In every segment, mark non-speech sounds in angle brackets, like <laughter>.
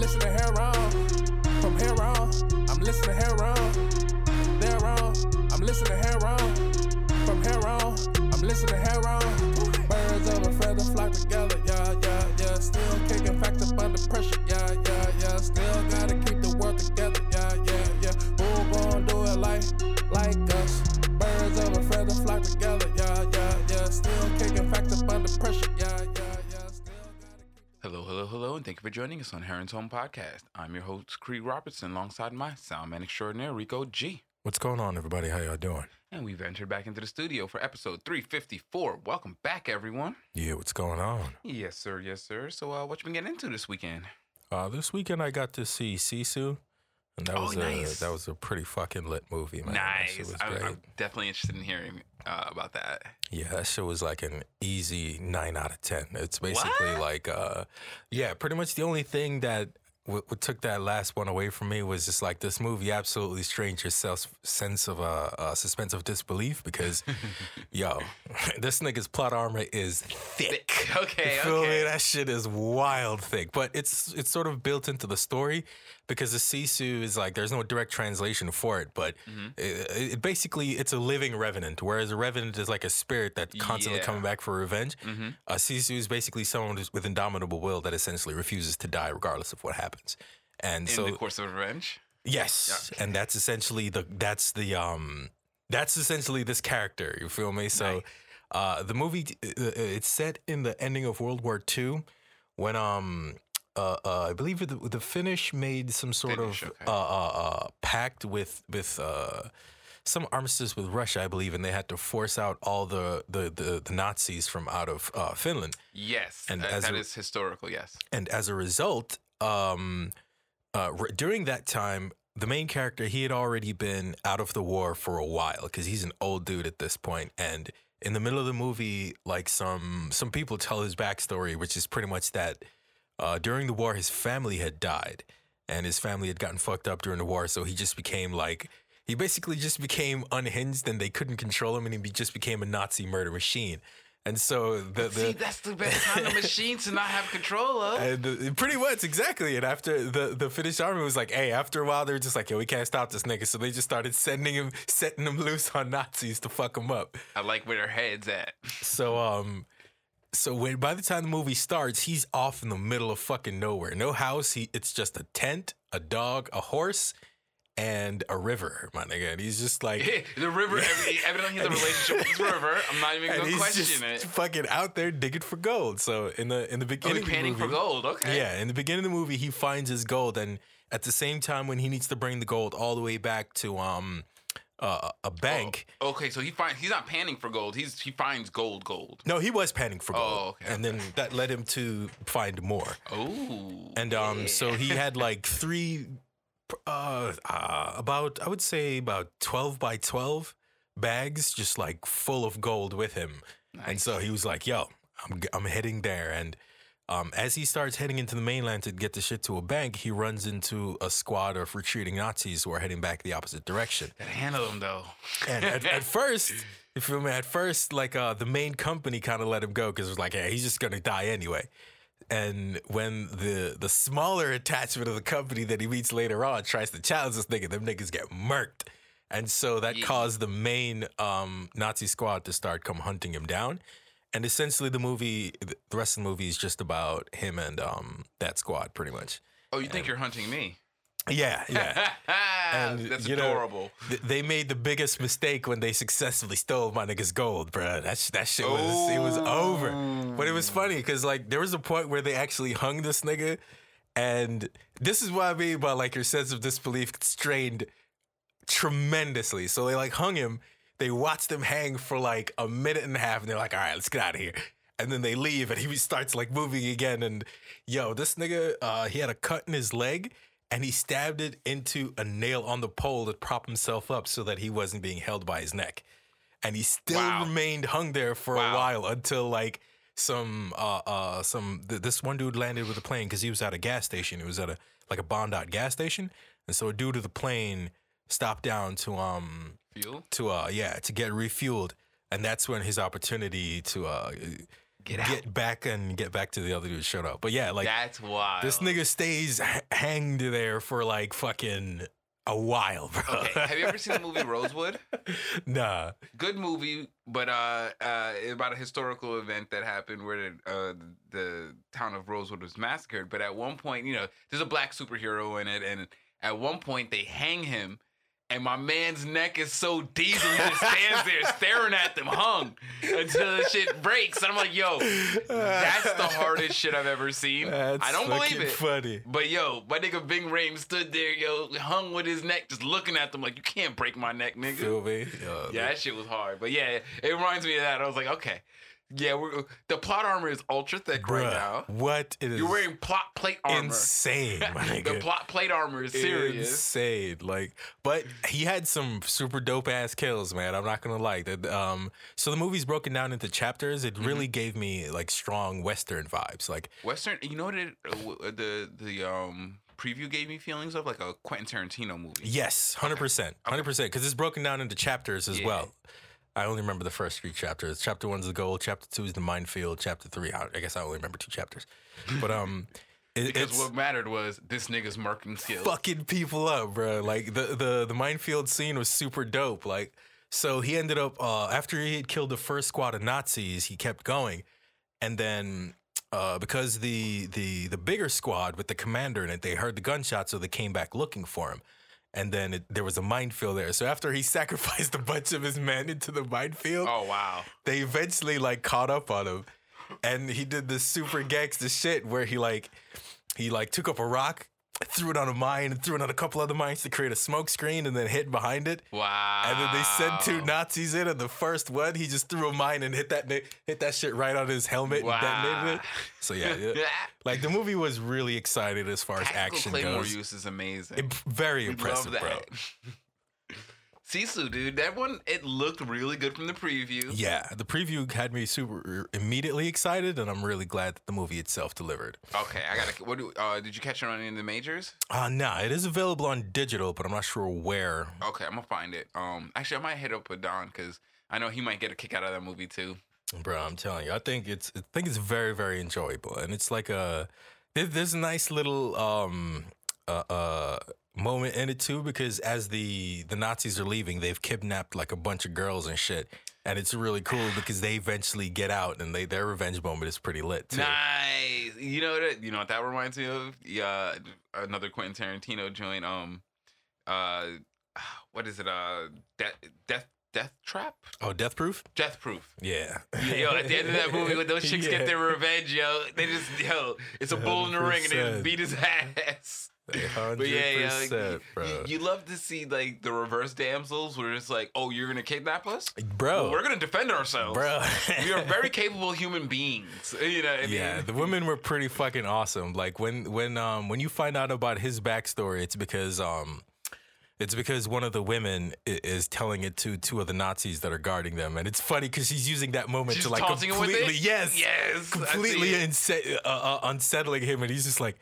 listening here on. From here on, I'm listening here on. There on, I'm listening here on. From here on, I'm listening here on. Birds of a and thank you for joining us on Heron's Home Podcast. I'm your host, Khary Robertson, alongside my soundman extraordinaire, Rico G. What's going on, everybody? How y'all doing? And we've entered back into the studio for episode 354. Welcome back, everyone. Yeah, what's going on? Yes, sir, yes, sir. So, uh, what you been getting into this weekend? Uh, this weekend I got to see Sisu, and that Oh, was nice. a that was a pretty fucking lit movie, man. Nice. was I, great. I'm definitely interested in hearing uh, about that. Yeah, that shit was like an easy nine out of ten. It's basically What? like, uh, yeah, pretty much the only thing that what, what took that last one away from me was just like this movie absolutely strained your self sense of uh, uh, suspense of disbelief because, <laughs> yo, <laughs> this nigga's plot armor is thick. Okay, You feel okay. me? That shit is wild thick, but it's it's sort of built into the story because the Sisu is like there's no direct translation for it, but Mm-hmm. it, it basically it's a living revenant, whereas a revenant is like a spirit that's constantly Yeah. coming back for revenge. Mhm. A Sisu is basically someone with indomitable will that essentially refuses to die regardless of what happens. And In so the course of revenge? Yes, Yeah. and that's essentially the that's the um that's essentially this character. You feel me? So, uh, the movie uh, it's set in the ending of World War II, when um uh, uh I believe the, the Finnish made some sort Finnish, of okay. uh, uh uh pact with with uh some armistice with Russia, I believe, and they had to force out all the the the, the Nazis from out of uh, Finland Yes. And as that a- is historical, yes. and as a result, um, uh, r- during that time, the main character he had already been out of the war for a while because he's an old dude at this point, and in the middle of the movie, like some some people tell his backstory, which is pretty much that uh, during the war, his family had died, and his family had gotten fucked up during the war, so he just became like. He basically just became unhinged, and they couldn't control him, and he be- just became a Nazi murder machine. And so the, the See, that's the best kind of machine to not have control of. <laughs> and uh, pretty much exactly. And after the the Finnish army was like, hey, after a while they were just like, yo, we can't stop this nigga. So they just started sending him, setting him loose on Nazis to fuck him up. I like where their head's at. So um, so when by the time the movie starts, he's off in the middle of fucking nowhere. No house. He it's just a tent, a dog, a horse, and a river, my nigga. And he's just like. <laughs> the river, <laughs> evi- evidently, has a relationship with this <laughs> river. I'm not even gonna question it. fucking out there digging for gold. So in the in the Oh, beginning, the panning for gold. Okay. Yeah, in the beginning of the movie, he finds his gold, and at the same time, when he needs to bring the gold all the way back to um uh, a bank. Oh, okay, so he finds he's not panning for gold. He's he finds gold, gold. No, he was panning for gold, Oh, okay, and then that led him to find more. Oh. And um, so he had like three, uh, uh, about I would say about twelve by twelve bags, just like full of gold with him. And so he was like, "Yo, I'm I'm heading there." And um, as he starts heading into the mainland to get the shit to a bank, he runs into a squad of retreating Nazis who are heading back the opposite direction. Gotta handle them though. And at, at <laughs> first, you feel me? At first, like uh, the main company kind of let him go because it was like, "Hey, he's just gonna die anyway." And when the the smaller attachment of the company that he meets later on tries to challenge this nigga, them niggas get murked. And so that Yeah. caused the main um, Nazi squad to start come hunting him down. And essentially, the movie, the rest of the movie is just about him and um, that squad, pretty much. Oh, you think you're hunting me? Yeah, yeah. <laughs> And, That's you know, adorable. Th- they made the biggest mistake when they successfully stole my nigga's gold, bro. That sh- that shit was it was over. But it was funny because like there was a point where they actually hung this nigga, and this is what I mean by like your sense of disbelief strained tremendously. So they like hung him. They watch them hang for like a minute and a half, and they're like, "All right, let's get out of here." And then they leave, and he <laughs> starts like moving again. And yo, this nigga, uh, he had a cut in his leg, and he stabbed it into a nail on the pole to prop himself up so that he wasn't being held by his neck. And he still Wow. remained hung there for Wow. a while until like some uh uh some th- this one dude landed with a plane because he was at a gas station. It was at a like a Bondot gas station, and so a dude of the plane stopped down to um Fuel? to uh yeah to get refueled, and that's when his opportunity to uh Get out. back and get back to the other dude showed up. But yeah, like That's wild. this nigga stays h- hanged there for like fucking a while, bro. Okay, have you ever seen the movie Rosewood? <laughs> nah. Good movie, but uh, uh, about a historical event that happened where the, uh, the town of Rosewood was massacred. But at one point, you know, there's a black superhero in it, and at one point they hang him, and my man's neck is so diesel, he just stands there staring at them, hung until the shit breaks. And I'm like, yo, that's the hardest shit I've ever seen. That's I don't believe it. Funny. But yo, my nigga Ving Rhames stood there, yo, hung with his neck, just looking at them like, you can't break my neck, nigga. Feel me? Yo, Yeah, that shit was hard. But yeah, it reminds me of that. I was like, okay. Yeah, we're, the plot armor is ultra thick bruh, right now. What it is You're wearing plot plate armor. insane, my <laughs> nigga. the plot plate armor is serious. Insane. Like, but he had some super dope ass kills, man. I'm not gonna lie. That um, so the movie's broken down into chapters. It really Mm-hmm. gave me like strong Western vibes. Like, Western, you know what it, uh, uh, the the um preview gave me feelings of like a Quentin Tarantino movie. yes, hundred percent, hundred percent, because it's broken down into chapters as Yeah. well. I only remember the first three chapters. Chapter one's the goal. Chapter two is the minefield. Chapter three, I, I guess I only remember two chapters. But um, <laughs> it, Because it's what mattered was this nigga's marking skills. fucking people up, bro. Like the the the minefield scene was super dope. Like so he ended up uh after he had killed the first squad of Nazis, he kept going. And then uh because the the the bigger squad with the commander in it, they heard the gunshots so they came back looking for him. And then it, there was a minefield there. So after he <laughs> sacrificed a bunch of his men into the minefield, Oh wow. they eventually like caught up on him and he did this super gangster shit where he like he like took up a rock threw it on a mine and threw it on a couple other mines to create a smoke screen and then hit behind it Wow. and then they sent two nazis in and the first one he just threw a mine and hit that hit that shit right on his helmet and detonated it so yeah, yeah. <laughs> like the movie was really excited as far as Tactical action Claymore goes use is amazing. It- very We impressive bro. <laughs> Sisu, dude, that one it looked really good from the preview. yeah the preview had me super immediately excited and i'm really glad that the movie itself delivered Okay, I gotta. What do? Uh, did you catch it on any of the majors? Uh nah, it is available on digital, but I'm not sure where. Okay, I'm gonna find it. Um, actually, I might hit up with Don because I know he might get a kick out of that movie too. Bro, I'm telling you, I think it's I think it's very very enjoyable, and it's like a there's a nice little um uh, uh moment in it too because as the the Nazis are leaving, they've kidnapped like a bunch of girls and shit, and it's really cool <sighs> because they eventually get out and they their revenge moment is pretty lit too. Nice. You know that. You know what that reminds me of? Yeah, another Quentin Tarantino joint. Um, uh, what is it? Uh, death, death, death trap, Oh, Death Proof? death proof. Yeah. Yo, at the end of that <laughs> movie, when those chicks Yeah. get their revenge, yo, they just yo, it's a bull in the ring, and they beat his <laughs> ass. But yeah, yeah, like, percent, bro. you, you love to see like the reverse damsels, where it's like, oh, you're gonna kidnap us, bro, Well, we're gonna defend ourselves, bro. we are <laughs> very capable human beings. <laughs> You know, I mean? Yeah, the women were pretty fucking awesome. Like when when um when you find out about his backstory, it's because um it's because one of the women is telling it to two of the Nazis that are guarding them, and it's funny because she's using that moment She's to like completely yes Yes, completely uh, uh, unsettling him, and he's just like,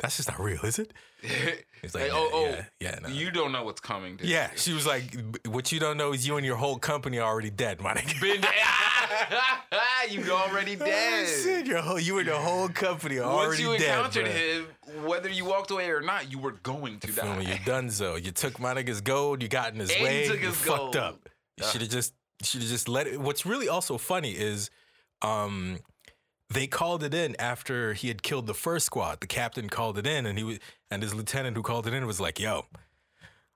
"That's just not real, is it?" <laughs> It's like, Like, oh, oh, yeah, yeah, no. you don't know what's coming. Dude. yeah. She was like, "What you don't know is you and your whole company are already dead, my nigga." been <laughs> <laughs> you already dead. Shit, your whole, you and your whole company are Once already you encountered bruh. him, whether you walked away or not, you were going to die. You done so. You took my nigga's gold. You got in his And way. took you his fucked gold. up. You should have just. Should have just let it. What's really also funny is, um, they called it in after he had killed the first squad. The captain called it in, and he was, and his lieutenant who called it in was like, "Yo."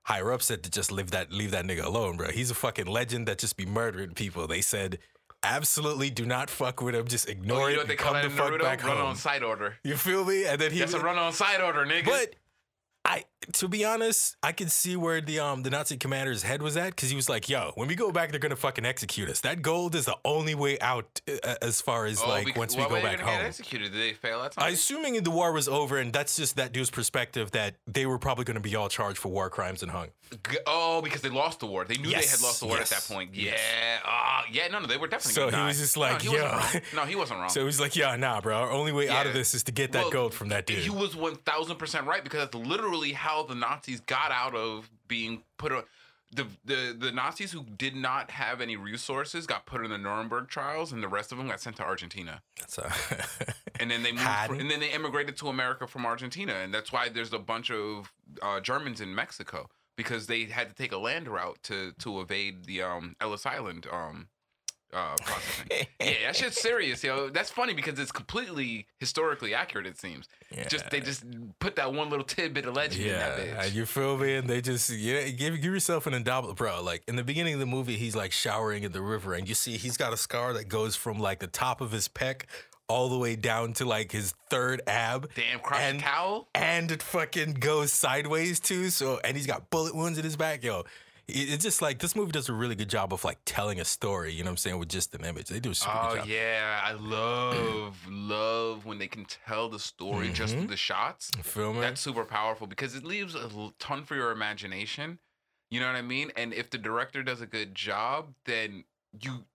Higher up said to just leave that leave that nigga alone, bro. He's a fucking legend that just be murdering people. They said, absolutely do not fuck with him. Just ignore Oh, you it. know what they come the fuck Naruto? back Run home. on side order. You feel me? And then he That's a run on side order, nigga. but I, to be honest, I can see where the um the Nazi commander's head was at because he was like, "Yo, when we go back, they're gonna fucking execute us. That gold is the only way out uh, as far as Oh, like because- once we why go back gonna get home." executed. Did they fail at I assuming the war was over, and that's just that dude's perspective that they were probably to be all charged for war crimes and hung. G- Oh, because they lost the war. They knew they had lost the war yes, at that point. Yeah. yes. Ah, yeah. No, no, they were definitely. So gonna he was just like, he wasn't yo. No, he wasn't wrong. <laughs> So he's like, "Yeah, nah, bro. Our only way out of this is to get that Well, gold from that dude." He was one thousand percent right because that's literally how the Nazis got out of being put on. the the the Nazis who did not have any resources got put in the Nuremberg trials, and the rest of them got sent to Argentina. So, <laughs> And then they moved, and then they immigrated to America from Argentina, and that's why there's a bunch of uh, Germans in Mexico because they had to take a land route to to evade the um, Ellis Island um, uh, processing. <laughs> yeah, that shit's serious, yo. That's funny because it's completely historically accurate. It seems. Just they just put that one little tidbit of legend in that Yeah, bitch. you feel me? And they just yeah, give give yourself an endowment, bro. Like in the beginning of the movie, he's like showering in the river, and you see he's got a scar that goes from like the top of his pec all the way down to like his third ab. Damn, crush and, cowl. and it fucking goes sideways too. So and he's got bullet wounds in his back, yo. It- It's just like this movie does a really good job of like telling a story. You know what I'm saying with just an image. They do a super Oh good job. yeah, I love love when they can tell the story just Mm-hmm. through the shots. You? That's super powerful because it leaves a ton for your imagination. You know what I mean? And if the director does a good job, then you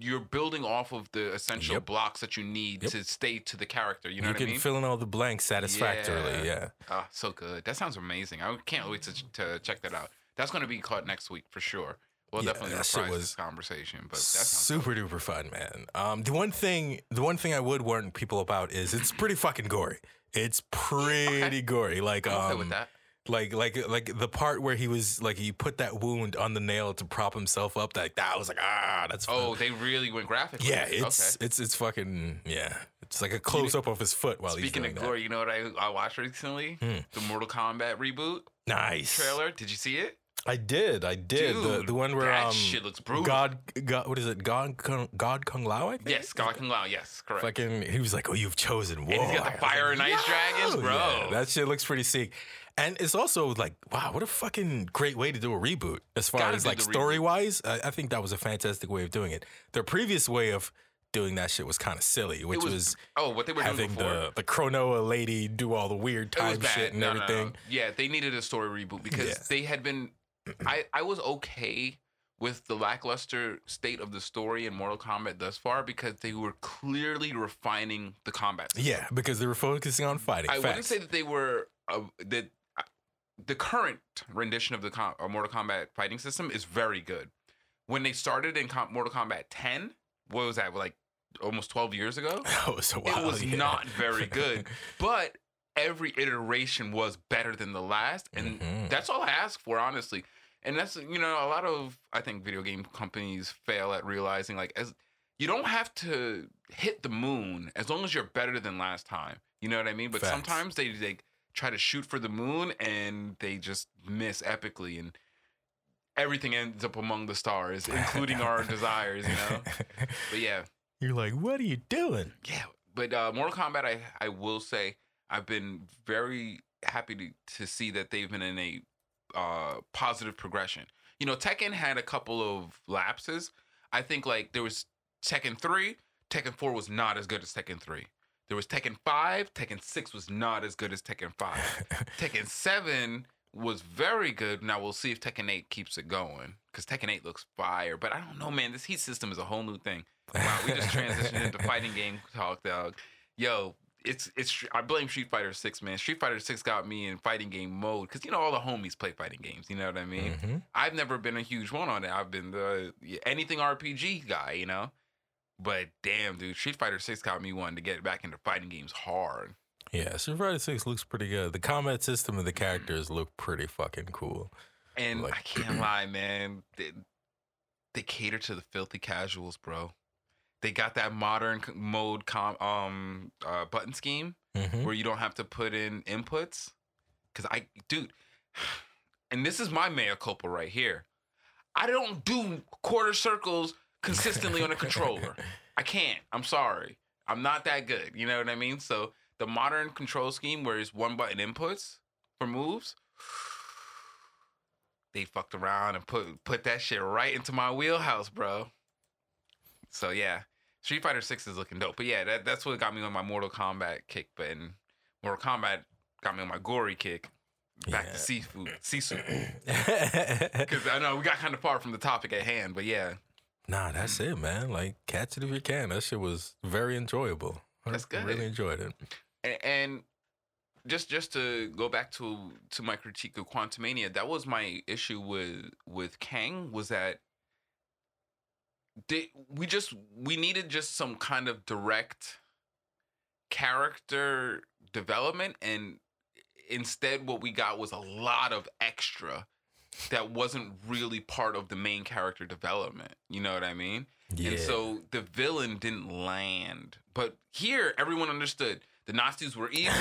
you're building off of the essential Yep. blocks that you need Yep. to stay to the character. You know you what can I mean? fill in all the blanks satisfactorily. Yeah. Yeah. Oh, so good. That sounds amazing. I can't wait to, to check that out. That's going to be caught next week for sure. We'll Yeah, definitely that shit was this conversation. But that super duper fun, man. Um, the one thing, the one thing I would warn people about is it's pretty fucking gory. It's pretty gory. Like, um, with that. like, like, like the part where he was like he put that wound on the nail to prop himself up. Like that I was like, ah, that's fun. Oh, they really went graphic. yeah. it. It's okay. it's it's fucking yeah. It's like a close up of his foot while Speaking he's of doing glory, you know what I, I watched recently? Hmm. The Mortal Kombat reboot. Nice trailer. Did you see it? I did, I did. the Dude, the one where that um, shit looks brutal. God, God, what is it? God, Kung, God Kung Lao. I think. Yes, God Kung Lao. Yes, correct. Fucking, he was like, "Oh, you've chosen war." he's got the fire and ice dragons, bro. Yeah, that shit looks pretty sick. And it's also like, wow, what a fucking great way to do a reboot. As far Gotta as like the reboot. story wise, I, I think that was a fantastic way of doing it. Their previous way of doing that shit was kind of silly, which was, was, oh, what they were having the the Kronika lady do all the weird time shit and No, no, no. everything. Yeah, they needed a story reboot because Yeah. they had been. I I was okay with the lackluster state of the story in Mortal Kombat thus far because they were clearly refining the combat. system. Yeah, because they were focusing on fighting. I wouldn't say that they were uh, that uh, the current rendition of the com- uh, Mortal Kombat fighting system is very good. When they started in Com- Mortal Kombat 10, what was that like almost 12 years ago? <laughs> That was a while, it was yeah. not very good, <laughs> but every iteration was better than the last, and Mhm. that's all I ask for, honestly. And that's you know a lot of I think video game companies fail at realizing like as you don't have to hit the moon as long as you're better than last time. You know what I mean? But Facts. sometimes they they try to shoot for the moon and they just miss epically and everything ends up among the stars, including our desires. You know? <laughs> But yeah, You're like, what are you doing? yeah, but uh, Mortal Kombat, I I will say I've been very happy to to see that they've been in a uh, positive progression. You know, Tekken had a couple of lapses. I think like there was Tekken three, Tekken four was not as good as Tekken three. There was Tekken five, Tekken six was not as good as Tekken five. <laughs> Tekken seven was very good. Now we'll see if Tekken eight keeps it going because Tekken eight looks fire. But I don't know, man. This heat system is a whole new thing. Wow, we just transitioned into <laughs> fighting game talk, dog. Yo, it's it's. I blame Street Fighter Six, man. Street Fighter Six got me in fighting game mode because you know all the homies play fighting games. You know what I mean? Mhm. I've never been a huge one on it. I've been the anything RPG guy, you know. But damn, dude, Street Fighter Six got me wanting to get back into fighting games hard. Yeah, Street Fighter Six looks pretty good. The combat system and the characters look pretty fucking cool. And Like- I can't <clears throat> lie, man. They, they cater to the filthy casuals, bro. They got that modern mode com um uh, button scheme Mhm. where you don't have to put in inputs. Cause I, dude, <sighs> and this is my mea culpa right here. I don't do quarter circles consistently on a controller. <laughs> I can't. I'm sorry. I'm not that good. You know what I mean? So the modern control scheme where it's one button inputs for moves, <sighs> they fucked around and put put that shit right into my wheelhouse, bro. So yeah, Street Fighter Six is looking dope. But yeah, that, that's what got me on my Mortal Kombat kick. But in Mortal Kombat got me on my gory kick. Back Yeah. to Sisu, Sisu. Because I know we got kind of far from the topic at hand, but yeah, nah, that's mm. it, man. Like, catch it if you can. That shit was very enjoyable. That's good. Really enjoyed it. and, and just just to go back to to my critique of Quantumania, that was my issue with with Kang was that they, we just we needed just some kind of direct character development and instead what we got was a lot of extra that wasn't really part of the main character development. You know what I mean? Yeah. And so the villain didn't land. But here, everyone understood the Nazis were evil,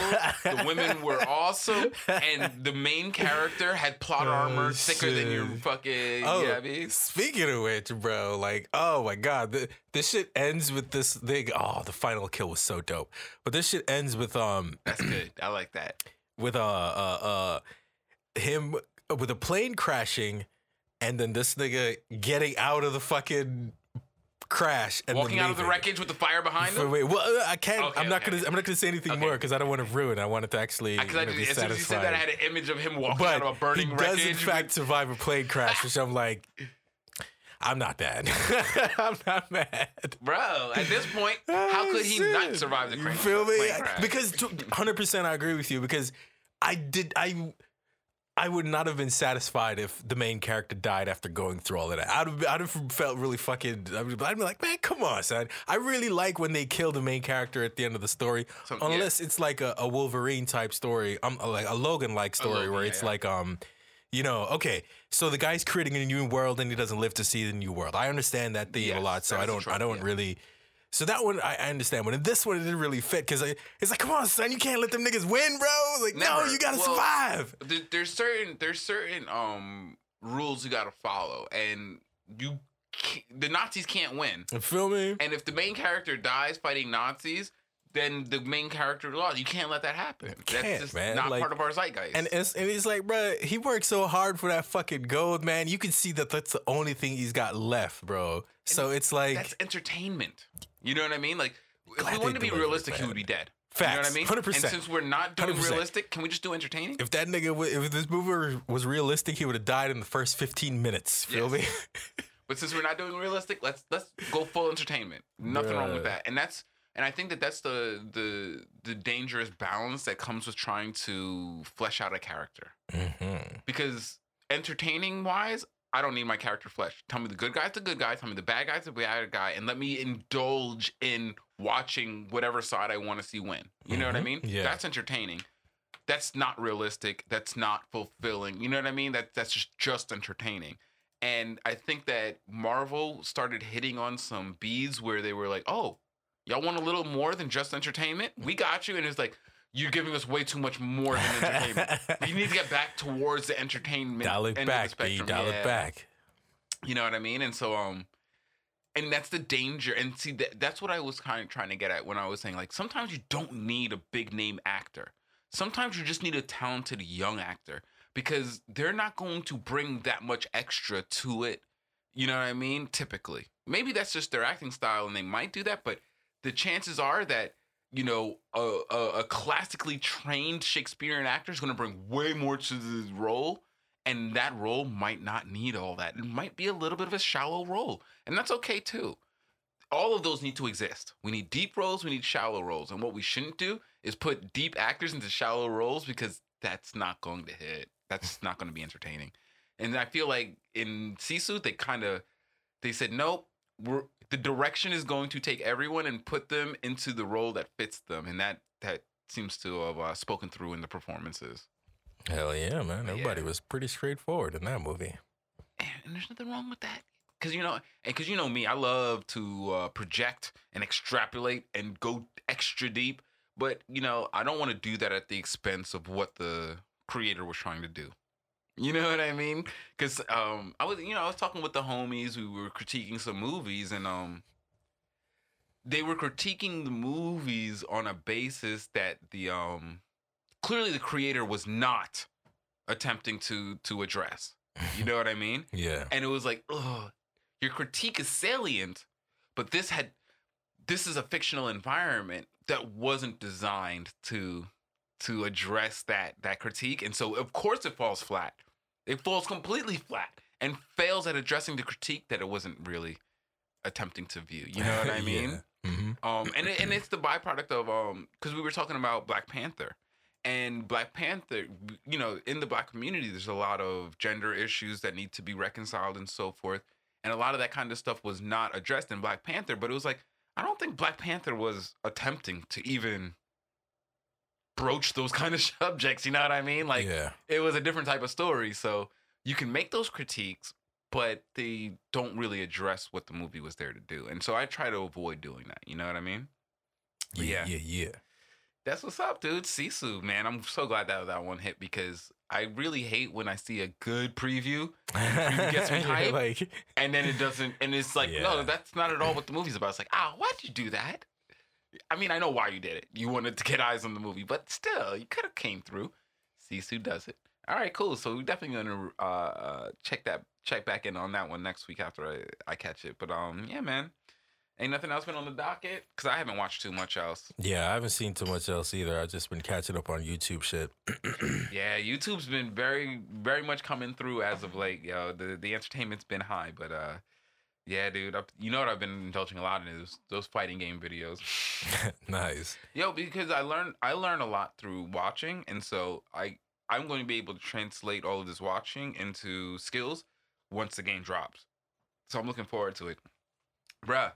the women were <laughs> awesome, and the main character had plot Oh, armor thicker than your fucking. Oh, you know I mean? speaking of which, bro, like, oh my god, th- this shit ends with this thing. Oh, the final kill was so dope. But this shit ends with um That's good. I like that. with uh uh uh him with a plane crashing, and then this nigga getting out of the fucking crash and Walking out of the wreckage with the fire behind Wait, wait, well, uh, I can't. Okay, I'm not okay. gonna. I'm not gonna say anything Okay. more because I don't want to ruin. I want it to actually Because you I be as soon as you said that, I had an image of him walking But out of a burning he wreckage. does in fact survive a plane crash, which I'm like, I'm not bad. <laughs> I'm not mad. Bro, at this point, how Oh, could he not survive the You crane? feel me? crash? Because 100% I agree with you because I did I I would not have been satisfied if the main character died after going through all of that. I'd have, I'd have felt really fucking. I'd be, I'd be like, man, come on, son. I really like when they kill the main character at the end of the story, yeah. unless it's like a, a Wolverine type story, um, like a Logan like story Logan, where yeah, it's yeah. like um. You know, okay, so the guy's creating a new world and he doesn't live to see the new world. I understand that theme a lot, so I don't, I don't yeah. really. So that one I, I understand, but in this one it didn't really fit because it's like, come on, son, you can't let them niggas win, bro. Like, no, you gotta Well, survive. There- there's certain there's certain um rules you got to follow, and you the Nazis can't win. You feel me? And if the main character dies fighting Nazis, then the main character lost. You can't let that happen. That's just man. not Like- part of our zeitgeist. And it's, and it's like, bro, he worked so hard for that fucking gold, man. You can see that that's the only thing he's got left, bro. So it's like, that's entertainment. You know what I mean? Like, if we wanted to be realistic, he would be dead. Facts. You know what I mean? 100%. And since we're not doing 100%. realistic, can we just do entertaining? if that nigga, if this movie was realistic, he would have died in the first 15 minutes. Feel Yes. me? <laughs> But since we're not doing realistic, let's let's go full entertainment. Nothing wrong with that. And that's and I think that that's the the the dangerous balance that comes with trying to flesh out a character. mm-hmm. Because entertaining wise, I don't need my character flesh. Tell me the good guy's the good guy. Tell me the bad guy's the bad guy, and let me indulge in watching whatever side I want to see win. You know what I Mhm. mean? Yeah. That's entertaining. That's not realistic. That's not fulfilling. You know what I mean? That that's just just entertaining. And I think that Marvel started hitting on some beads where they were like, "Oh, y'all want a little more than just entertainment? We got you." And it's like, "You're giving us way too much more than entertainment. <laughs> you need to get back towards the entertainment Dial it end of the back, B. spectrum." Dial Yeah. it back. You know what I mean? And so um and that's the danger. And see that that's what I was kind of trying to get at when I was saying like sometimes you don't need a big name actor. Sometimes you just need a talented young actor because they're not going to bring that much extra to it. You know what I mean? Typically. Maybe that's just their acting style and they might do that, but the chances are that you know, a, a, a classically trained Shakespearean actor is going to bring way more to the role and that role might not need all that. It might be a little bit of a shallow role, and that's okay too. All of those need to exist. We need deep roles, we need shallow roles, and what we shouldn't do is put deep actors into shallow roles because that's not going to hit. That's not going to be entertaining. And I feel like in Sisu, they kind of they said nope. We're the direction is going to take everyone and put them into the role that fits them, and that that seems to have uh, spoken through in the performances. Hell yeah, man. Yeah. Everybody was pretty straightforward in that movie. and, there's nothing wrong with that because you know and because you know me i love to uh, project and extrapolate and go extra deep but you know i don't want to do that at the expense of what the creator was trying to do you know what i mean because um i was you know i was talking with the homies who were critiquing some movies and um they were critiquing the movies on a basis that the um clearly the creator was not attempting to to address you know <laughs> what i mean Yeah. and it was like, ugh, your critique is salient, but this had this is a fictional environment that wasn't designed to to address that that critique, and so of course it falls flat. It falls completely flat and fails at addressing the critique that it wasn't really attempting to view. You know what I <laughs> mean? hmm Um, and it, and it's the byproduct of um, because we were talking about Black Panther, And Black Panther, you know, in the black community, there's a lot of gender issues that need to be reconciled and so forth. And a lot of that kind of stuff was not addressed in Black Panther, but it was like, I don't think Black Panther was attempting to even broach those kind of <laughs> subjects. You know what I mean? Like, yeah, it was a different type of story. So you can make those critiques, but they don't really address what the movie was there to do. And so I try to avoid doing that. You know what I mean? But yeah, yeah, yeah. That's what's up, dude. Sisu, man. I'm so glad that that one hit because I really hate when I see a good preview preview gets <laughs> me hype. like, and then it doesn't, and it's like, no, that's not at all what the movie's about. It's like, ah, why'd you do that? I mean, I know why you did it. You wanted to get eyes on the movie, but still, you could have came through. Sisu does it. All right, cool. So we're definitely gonna uh, uh, check that, check back in on that one next week after I, I catch it. But um, yeah, man. Ain't nothing else been on the docket because I haven't watched too much else. yeah, I haven't seen too much else either. I've just been catching up on YouTube shit. <clears throat> Yeah, YouTube's been very, very much coming through as of late. Yo, the the entertainment's been high, but uh, yeah, dude, i you know what I've been indulging a lot in is those fighting game videos. <laughs> nice. Yo, because I learn I learn a lot through watching, and so I I'm going to be able to translate all of this watching into skills once the game drops. So I'm looking forward to it, bruh.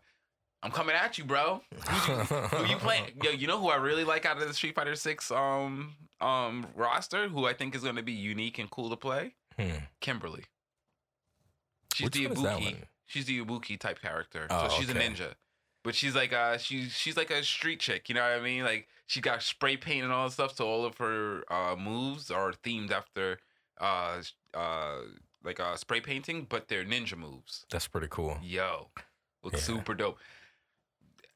I'm coming at you, bro. Who you playing? <laughs> Yo, you know who I really like out of the Street Fighter Six um um roster? Who I think is going to be unique and cool to play? Hmm. Kimberly. She's Which the one is that Ibuki. She's the Ibuki type character. Oh, so she's okay. a ninja. But she's like uh she's she's like a street chick, you know what I mean? Like she got spray paint and all that stuff, so all of her uh moves are themed after uh uh like uh spray painting, but they're ninja moves. That's pretty cool. Yo. Looks Yeah. super dope.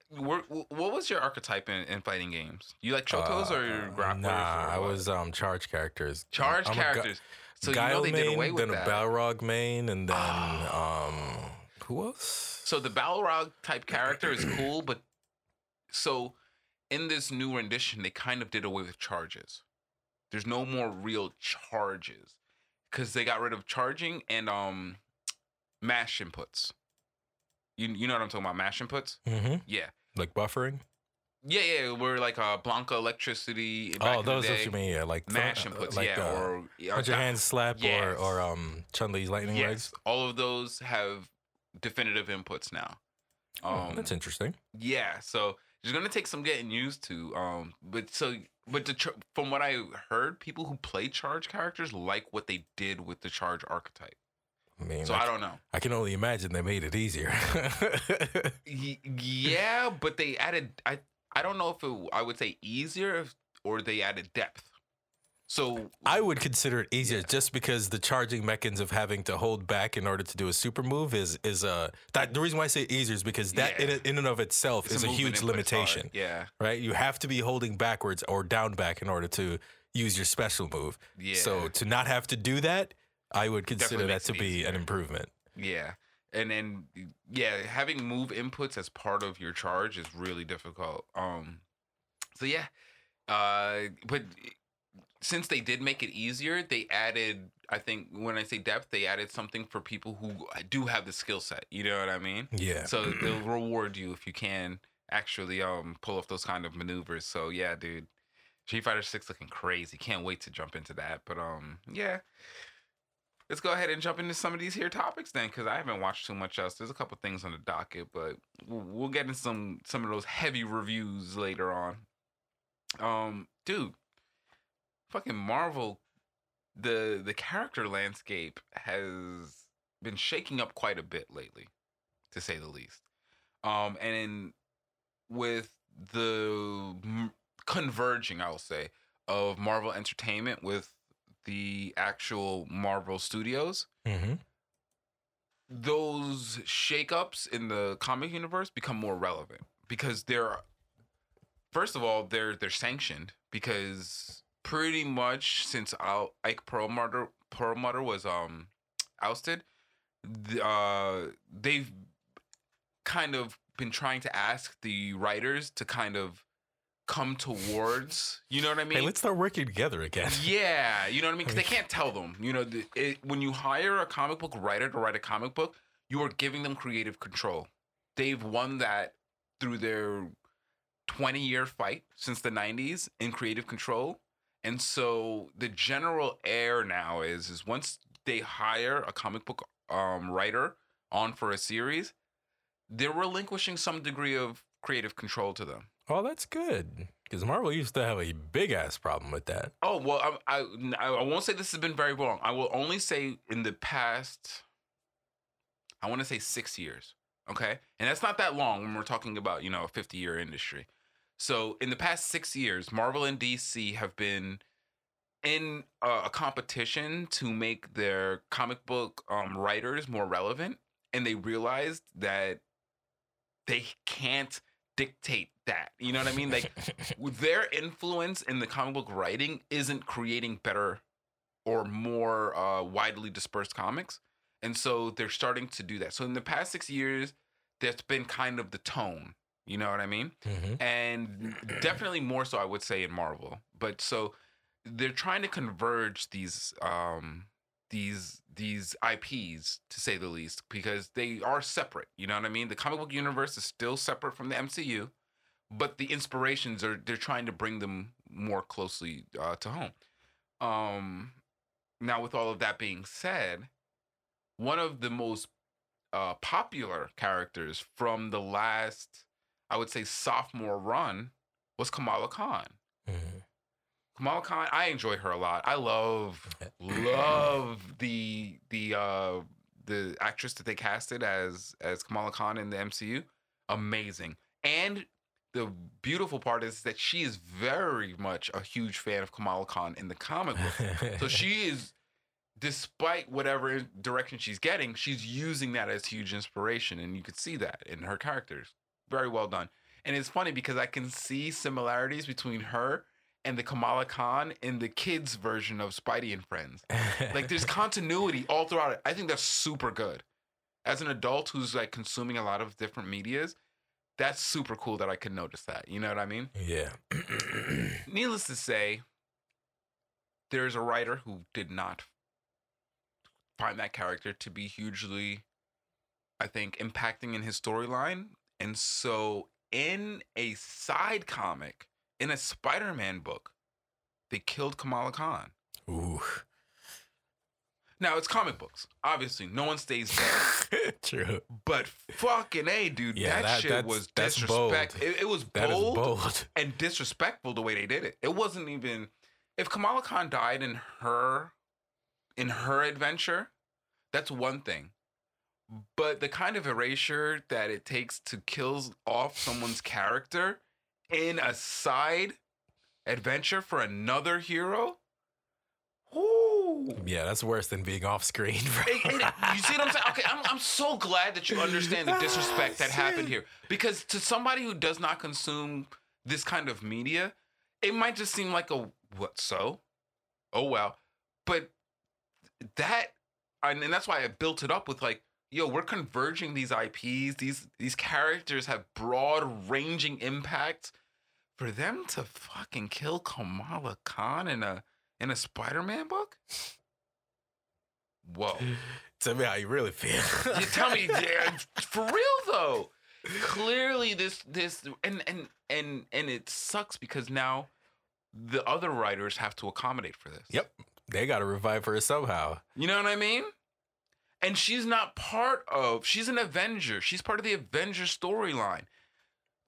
What was your archetype in, in fighting games? You like Shotos or your Uh, grapplers? Nah, or I was um charge characters. charge I'm a Gu- characters. so you know they main, did away with then that. a Balrog main, and then Ah. um who else? So the Balrog type character is <clears throat> cool, but so in this new rendition, they kind of did away with charges. There's no more real charges because they got rid of charging and um mash inputs. You you know what I'm talking about? Mash inputs. Mm-hmm. Yeah, Like buffering. yeah, yeah. We're like uh, Blanka electricity. back oh, in the those what you mean, yeah, like Mash uh, inputs, like, yeah, uh, or, Let your hands slap Yes. or or um Chun Li's lightning Yes, legs. all of those have definitive inputs now. Oh, Um, that's interesting. Yeah, so it's gonna take some getting used to. Um, but so but the from what I heard, people who play charge characters like what they did with the charge archetype. I mean, So I, I don't know. I can only imagine they made it easier. <laughs> Yeah, but they added. I I don't know if it, I would say easier if, or they added depth. So I would consider it easier Yeah. just because the charging mechanism of having to hold back in order to do a super move is is uh that the reason why I say easier is because that in, Yeah. in and of itself it's is a, movement huge input, it's hard. limitation, Yeah, right? You have to be holding backwards or down back in order to use your special move. yeah. So to not have to do that, I would consider that to be an improvement. Yeah. And then yeah, having move inputs as part of your charge is really difficult. Um so yeah. Uh but since they did make it easier, they added I think when I say depth, they added something for people who do have the skill set. You know what I mean? Yeah. So they'll reward you if you can actually um pull off those kind of maneuvers. So yeah, dude. Street Fighter 6 looking crazy. Can't wait to jump into that. But um yeah. Let's go ahead and jump into some of these here topics then, because I haven't watched too much else. There's a couple things on the docket, but we'll, we'll get into some some of those heavy reviews later on. Um, dude, fucking Marvel, the the character landscape has been shaking up quite a bit lately, to say the least. Um, and in, with the m- converging, I will say, of Marvel Entertainment with the actual Marvel Studios, mm-hmm. those shakeups in the comic universe become more relevant because they're first of all they're they're sanctioned because pretty much since Al- Ike Perlmutter Perlmutter was um ousted, the, uh, they've kind of been trying to ask the writers to kind of come towards you know what I mean Hey, let's start working together again. <laughs> yeah, you know what I mean? Because they can't tell them. You know, the, it, when you hire a comic book writer to write a comic book, you are giving them creative control. They've won that through their 20 year fight since the 90s in creative control. And so the general air now is is once they hire a comic book um, writer on for a series, they're relinquishing some degree of creative control to them. Oh, that's good. Because Marvel used to have a big ass problem with that. Oh well, I, I I won't say this has been very long. I will only say in the past, I want to say six years. Okay, and that's not that long when we're talking about you know a fifty year industry. So in the past six years, Marvel and DC have been in a, a competition to make their comic book um, writers more relevant, and they realized that they can't dictate that. You know what I mean? Like <laughs> their influence in the comic book writing isn't creating better or more uh, widely dispersed comics. And so they're starting to do that. So in the past six years, that's been kind of the tone. You know what I mean? Mhm. And definitely more so, I would say, in Marvel. But so they're trying to converge these um these these IPs to say the least because they are separate. You know what I mean? The comic book universe is still separate from the MCU, but the inspirations are they're trying to bring them more closely uh, to home. Um, now, with all of that being said, one of the most uh, popular characters from the last, I would say, sophomore run was Kamala Khan. Mhm. Kamala Khan, I enjoy her a lot. I love <clears throat> love the the uh the actress that they casted as as Kamala Khan in the MCU. Amazing. And the beautiful part is that she is very much a huge fan of Kamala Khan in the comic book. So <laughs> she is despite whatever direction she's getting, she's using that as huge inspiration and you could see that in her characters. Very well done. And it's funny because I can see similarities between her and the Kamala Khan in the kids version of Spidey and Friends. Like there's <laughs> continuity all throughout it. I think that's super good. As an adult who's like consuming a lot of different medias, that's super cool that I could notice that. You know what I mean? yeah. <clears throat> Needless to say, there's a writer who did not find that character to be hugely, I think, impacting in his storyline. And so, in a side comic, in a Spider Man book, they killed Kamala Khan. Ooh. Now, it's comic books. Obviously, no one stays dead. <laughs> True. But fucking A, dude, Yeah, that, that- shit was that's disrespect. It, it was bold. bold. <laughs> and disrespectful the way they did it. It wasn't even if Kamala Khan died in her in her adventure, that's one thing. But the kind of erasure that it takes to kill off someone's character in a side adventure for another hero, whoo. Yeah, that's worse than being off screen. <laughs> It- it- you see what I'm saying? Okay, I'm, I'm so glad that you understand the <laughs> ah, disrespect that happened here. Because to somebody who does not consume this kind of media, it might just seem like a what so? Oh well. But that and, and that's why I built it up with like, yo, we're converging these IPs. These these characters have broad ranging impacts. For them to fucking kill Kamala Khan in a in a Spider-Man book? Whoa. <laughs> Tell me how you really feel. You tell me <laughs> yeah, for real though. Clearly this this and and and and it sucks because now the other writers have to accommodate for this. Yep. They got to revive her somehow. You know what I mean? And she's not part of she's an Avenger. She's part of the Avenger storyline.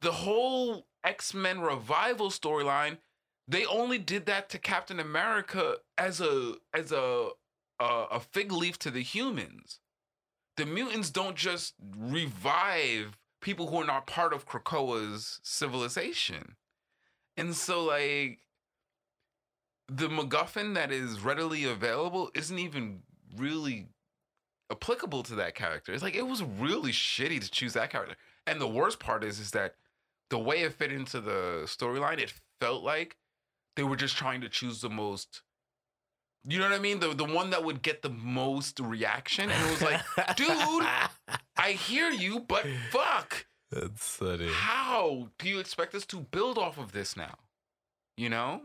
The whole X-Men revival storyline, they only did that to Captain America as a as a a, a fig leaf to the humans. The mutants don't just revive people who are not part of Krakoa's civilization. And so like the MacGuffin that is readily available isn't even really applicable to that character. It's like it was really shitty to choose that character. And the worst part is is that the way it fit into the storyline, it felt like they were just trying to choose the most you know what I mean? The the one that would get the most reaction. And it was like, dude, <laughs> I hear you, but fuck. That's funny. How do you expect us to build off of this now? You know?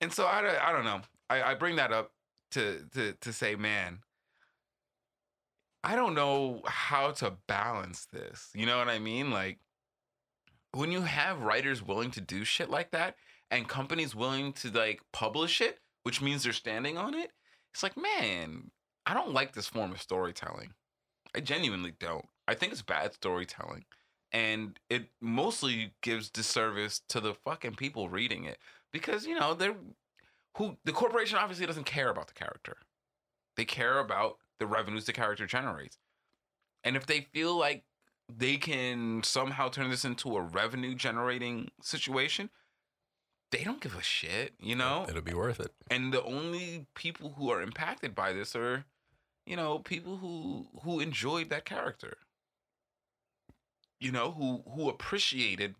And so I, don't- I don't know. I, I bring that up to, to to say, man, I don't know how to balance this. You know what I mean? Like when you have writers willing to do shit like that, and companies willing to like publish it, which means they're standing on it. It's like, man, I don't like this form of storytelling. I genuinely don't. I think it's bad storytelling. And it mostly gives disservice to the fucking people reading it because, you know, they're who the corporation obviously doesn't care about the character. They care about the revenues the character generates. And if they feel like they can somehow turn this into a revenue generating situation, they don't give a shit, you know? It'll be worth it. And the only people who are impacted by this are, you know, people who who enjoyed that character. You know, who who appreciated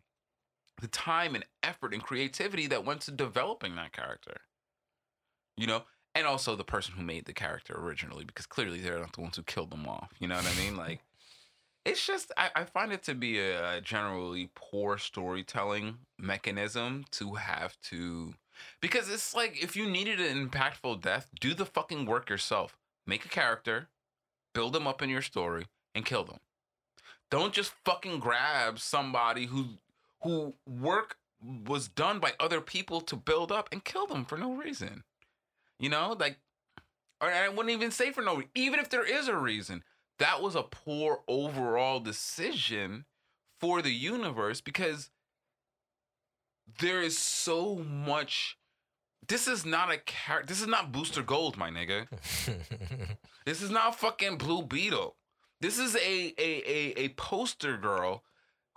the time and effort and creativity that went to developing that character. You know, and also the person who made the character originally, because clearly they're not the ones who killed them off. You know what I mean? <laughs> Like, it's just I, I find it to be a generally poor storytelling mechanism to have to, because it's like if you needed an impactful death, do the fucking work yourself. Make a character, build them up in your story, and kill them. Don't just fucking grab somebody who who work was done by other people to build up and kill them for no reason. You know, like, or I wouldn't even say for no reason. Even if there is a reason, that was a poor overall decision for the universe because there is so much. This is not a character. This is not Booster Gold, my nigga. <laughs> This is not fucking Blue Beetle. This is a a a, a poster girl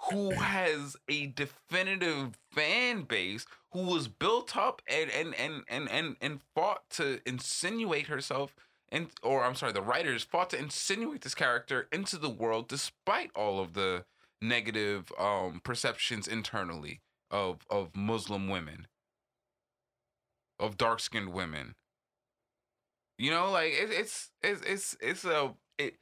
who has a definitive fan base who was built up and and and and and, and fought to insinuate herself and or I'm sorry, the writers fought to insinuate this character into the world despite all of the negative um perceptions internally of of Muslim women, of dark skinned women. You know, like it, it's it's it's it's a it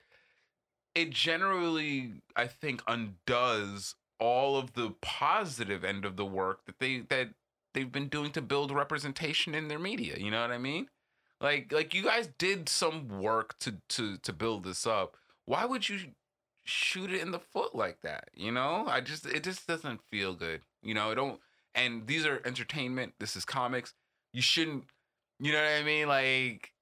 it generally I think undoes all of the positive end of the work that they that they've been doing to build representation in their media. You know what I mean? Like like you guys did some work to to to build this up. Why would you shoot it in the foot like that? You know? I just it just doesn't feel good. You know, it don't and these are entertainment, this is comics. You shouldn't you know what I mean? Like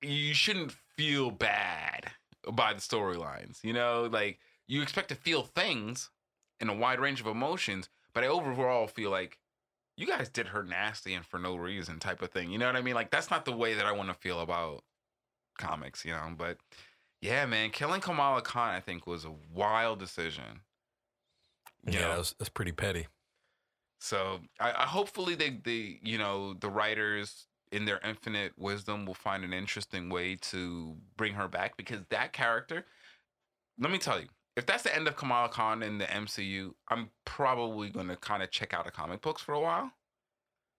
you shouldn't feel bad by the storylines. You know, like you expect to feel things in a wide range of emotions, but I overall feel like you guys did her nasty and for no reason type of thing. You know what I mean? Like that's not the way that I want to feel about comics, you know. But yeah, man, killing Kamala Khan I think was a wild decision. You yeah, that that's pretty petty. So I, I hopefully they they you know the writers in their infinite wisdom will find an interesting way to bring her back because that character. Let me tell you, if that's the end of Kamala Khan in the MCU, I'm probably gonna kind of check out the comic books for a while,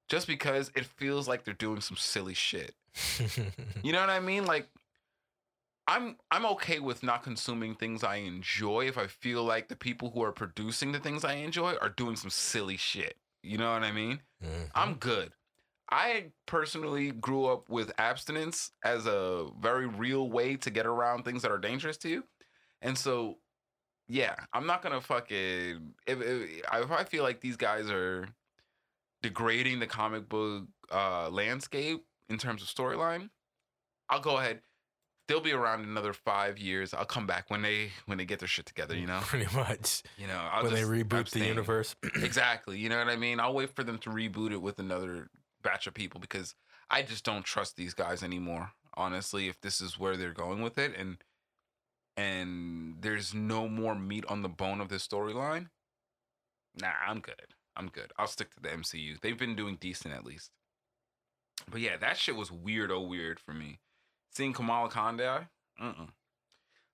just because it feels like they're doing some silly shit. <laughs> You know what I mean? Like, I'm I'm okay with not consuming things I enjoy if I feel like the people who are producing the things I enjoy are doing some silly shit. You know what I mean? Mhm. I'm good. I personally grew up with abstinence as a very real way to get around things that are dangerous to you. And so, yeah, I'm not to fucking. If, if, if I feel like these guys are degrading the comic book uh, landscape in terms of storyline, I'll go ahead. They'll be around another five years. I'll come back when they when they get their shit together. You <laughs> know, pretty much. you know. I'll when they reboot the universe. <clears throat> exactly. You know what I mean? I'll wait for them to reboot it with another batch of people because I just don't trust these guys anymore. Honestly, if this is where they're going with it and and there's no more meat on the bone of this storyline, nah, I'm good. I'm good. I'll stick to the MCU. They've been doing decent at least. But yeah, that shit was weird, oh weird for me. Seeing Kamala Khan die, mm-mm.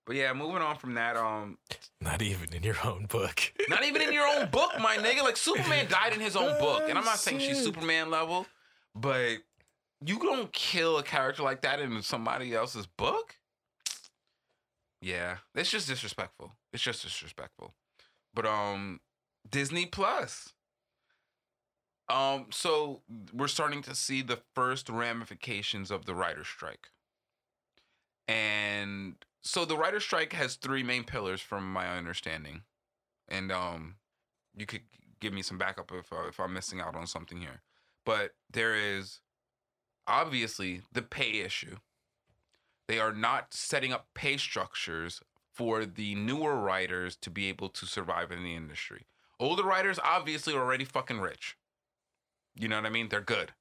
But yeah, moving on from that, um, Not even in your own book. <laughs> not even in your own book, my nigga. Like Superman died in his own <laughs> book, and I'm not saying she's Superman level, but you don't kill a character like that in somebody else's book. Yeah, it's just disrespectful. It's just disrespectful. But um, Disney Plus. Um, so we're starting to see the first ramifications of the writer strike. And so the writer strike has three main pillars from my understanding. And um you could give me some backup if uh, if I'm missing out on something here. But there is obviously the pay issue. They are not setting up pay structures for the newer writers to be able to survive in the industry. Older writers obviously are already fucking rich. You know what I mean? They're good.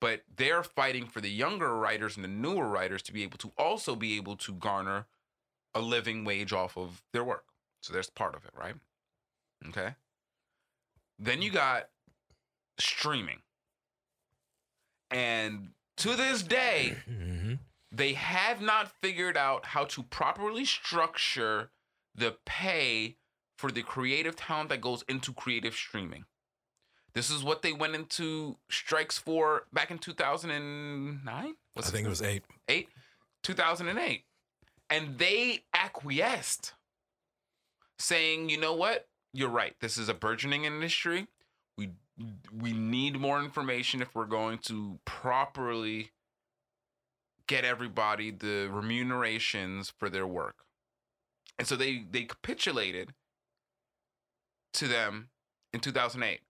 But they're fighting for the younger writers and the newer writers to be able to also be able to garner a living wage off of their work. So there's part of it, right? Okay. Then you got streaming. And to this day, <laughs> hmm they have not figured out how to properly structure the pay for the creative talent that goes into creative streaming. This is what they went into strikes for back in 2009. I think it was eight. eight, 2008. And they acquiesced, saying, you know what? You're right. This is a burgeoning industry. We we need more information if we're going to properly get everybody the remunerations for their work. And so they they capitulated to them in 2008.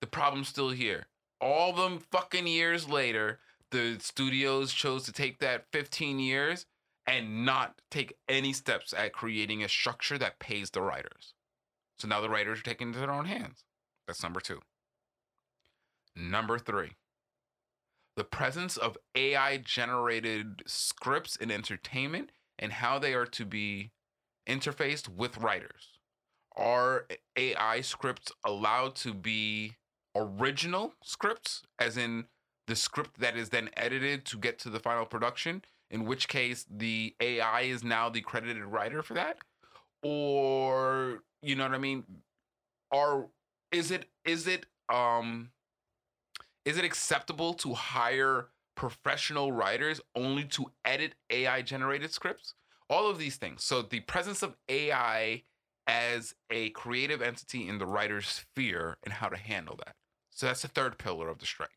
The problem's still here. All them fucking years later, the studios chose to take that 15 years and not take any steps at creating a structure that pays the writers. So now the writers are taking it into their own hands. That's number two. Number three, the presence of AI generated scripts in entertainment and how they are to be interfaced with writers. Are AI scripts allowed to be original scripts, as in the script that is then edited to get to the final production? In which case, the AI is now the credited writer for that, or you know what I mean? Are is it is it um is it acceptable to hire professional writers only to edit AI generated scripts? All of these things. So the presence of AI as a creative entity in the writer's sphere and how to handle that. So that's the third pillar of the strike.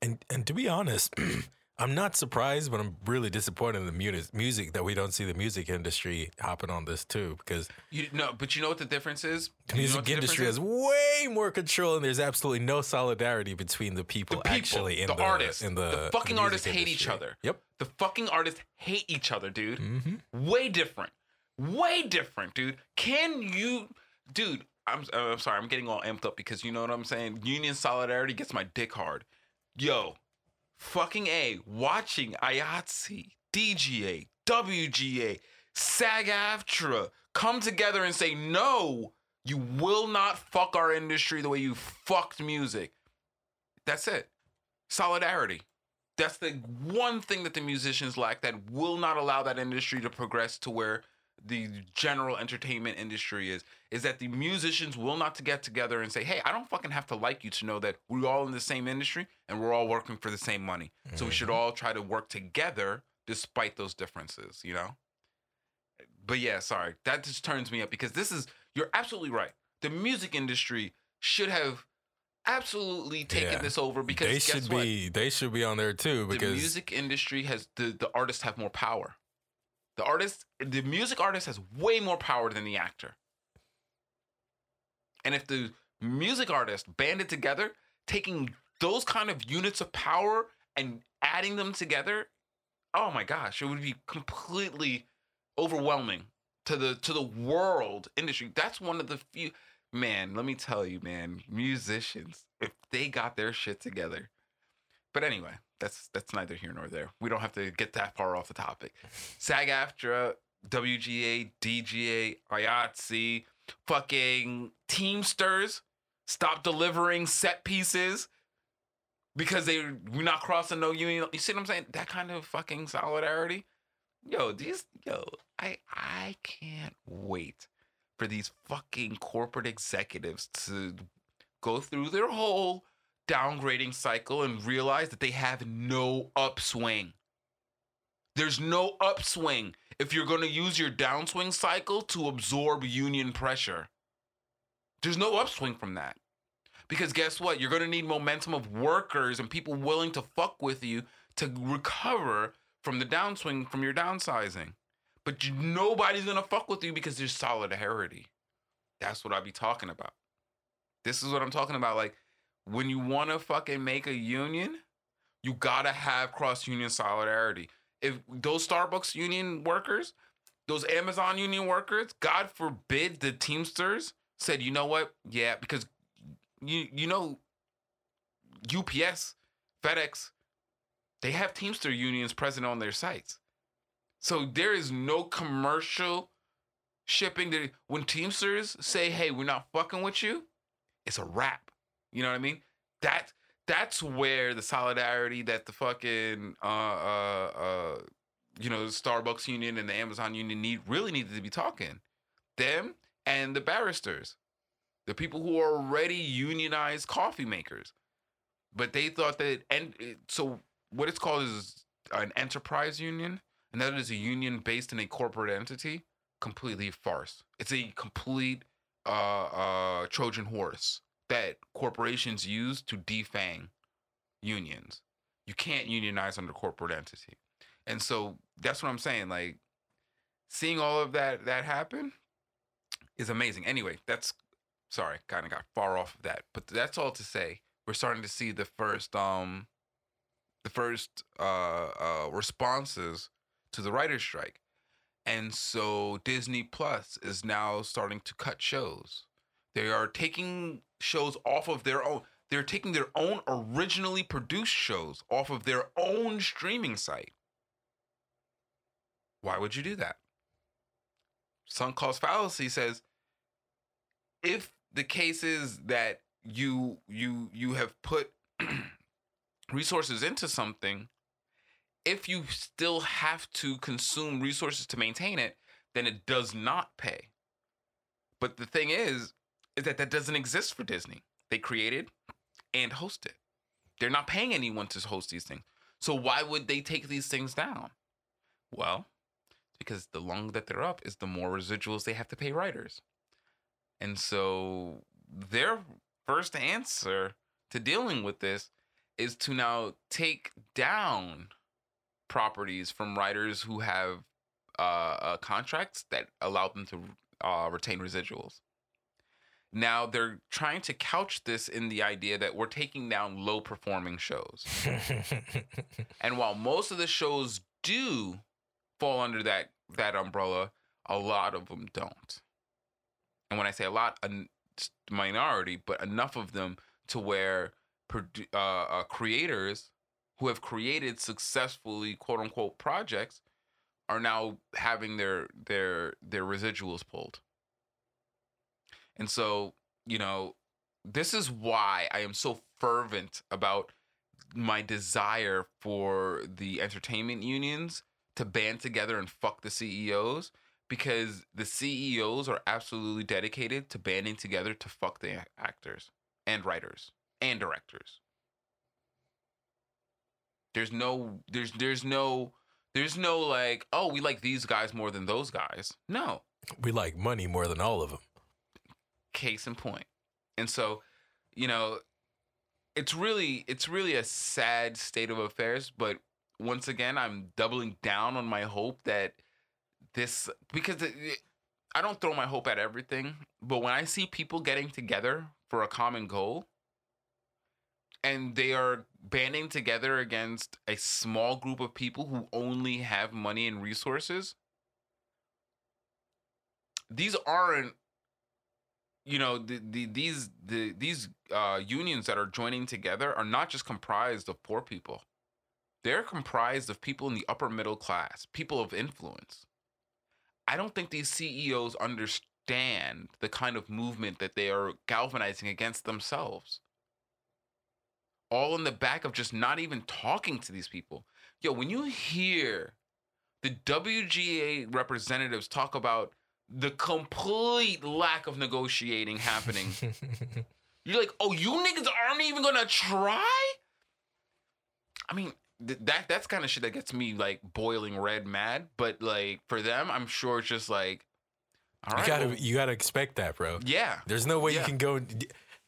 And and to be honest, <clears throat> I'm not surprised, but I'm really disappointed in the music music that we don't see the music industry hopping on this too, because You no, but you know what the difference is? the You music the industry has way more control, and there's absolutely no solidarity between the people, The people, actually in the the, artists, in the, the fucking artists hate each other. Yep. The fucking artists hate each other, dude. hmm way different way different dude can you dude I'm, I'm sorry i'm getting all amped up because you know what i'm saying union solidarity gets my dick hard yo fucking a watching IATSE, dga wga sag aftra come together and say no you will not fuck our industry the way you fucked music. That's it. Solidarity. That's the one thing that the musicians lack that will not allow that industry to progress to where the general entertainment industry is is that the musicians will not to get together and say hey i don't fucking have to like you to know that we're all in the same industry and we're all working for the same money so we should mm-hmm. all try to work together despite those differences you know but yeah sorry that just turns me up because this is you're absolutely right the music industry should have absolutely taken Yeah. this over because they should what? be they should be on there too because the music industry has the the artists have more power. The artist, the music artist has way more power than the actor. And if the music artist banded together, taking those kind of units of power and adding them together, oh my gosh, it would be completely overwhelming to the to the world industry. That's one of the few man, let me tell you, man, musicians, if they got their shit together. But anyway, that's that's neither here nor there. We don't have to get that far off the topic. SAG AFTRA, WGA, DGA, IATSE, fucking Teamsters stop delivering set pieces because they we're not crossing no union. You see what I'm saying? That kind of fucking solidarity. Yo, these yo, I I can't wait for these fucking corporate executives to go through their whole downgrading cycle and realize that they have no upswing. There's no upswing if you're going to use your downswing cycle to absorb union pressure. There's no upswing from that. Because guess what? You're going to need momentum of workers and people willing to fuck with you to recover from the downswing from your downsizing. But you, nobody's going to fuck with you because there's solidarity. That's what I be talking about. This is what I'm talking about. Like, when you want to fucking make a union, you gotta have cross union solidarity. If those Starbucks union workers, those Amazon union workers, God forbid the Teamsters said, you know what? Yeah, because you you know UPS, FedEx, they have Teamster unions present on their sites. So there is no commercial shipping when Teamsters say, "Hey, we're not fucking with you," it's a wrap. You know what I mean? That that's where the solidarity that the fucking uh uh uh you know the Starbucks union and the Amazon union need really needed to be talking. Them and the barristers, the people who are already unionized coffee makers, but they thought that and so what it's called is an enterprise union, and that is a union based in a corporate entity. Completely farce. It's a complete uh, uh, Trojan horse that corporations use to defang unions. You can't unionize under corporate entity, and so that's what I'm saying. Like seeing all of that that happen is amazing. Anyway, that's sorry, kind of got far off of that, but that's all to say we're starting to see the first um the first uh, uh responses to the writer's strike. And so Disney Plus is now starting to cut shows. They are taking shows off of their own. They're taking their own originally produced shows off of their own streaming site. Why would you do that? Sunk cost fallacy says if the case is that you you you have put <clears throat> resources into something if you still have to consume resources to maintain it then it does not pay but the thing is is that that doesn't exist for disney. They created and host it they're not paying anyone to host these things. So why would they take these things down? Well because the longer that they're up is the more residuals they have to pay writers. And so their first answer to dealing with this is to now take down properties from writers who have uh, uh, contracts that allow them to uh, retain residuals. Now they're trying to couch this in the idea that we're taking down low performing shows. <laughs> And while most of the shows do fall under that that umbrella, a lot of them don't. And when I say a lot, a minority, but enough of them to where produ- uh, uh, creators who have created successfully quote unquote projects are now having their their their residuals pulled. And so, you know, this is why I am so fervent about my desire for the entertainment unions to band together and fuck the CEOs because the CEOs are absolutely dedicated to banding together to fuck the actors and writers and directors. There's no there's there's no there's no like, oh, we like these guys more than those guys. No. we like money more than all of them. Case in point. And so, you know, it's really it's really a sad state of affairs, but once again, I'm doubling down on my hope that this because it, it- I don't throw my hope at everything, but when I see people getting together for a common goal and they are banding together against a small group of people who only have money and resources, these aren't you know the, the these the these uh unions that are joining together are not just comprised of poor people. They're comprised of people in the upper middle class people of influence. I don't think these ceos understand the kind of movement that they are galvanizing against themselves. All in the back of just not even talking to these people. Yo when you hear the wga representatives talk about the complete lack of negotiating happening. <laughs> You're like, oh, you niggas aren't even gonna try? I mean, th- that that's kind of shit that gets me like boiling red mad. But like for them, I'm sure it's just like, all you gotta well, you gotta expect that, bro. yeah, There's no way Yeah. you can go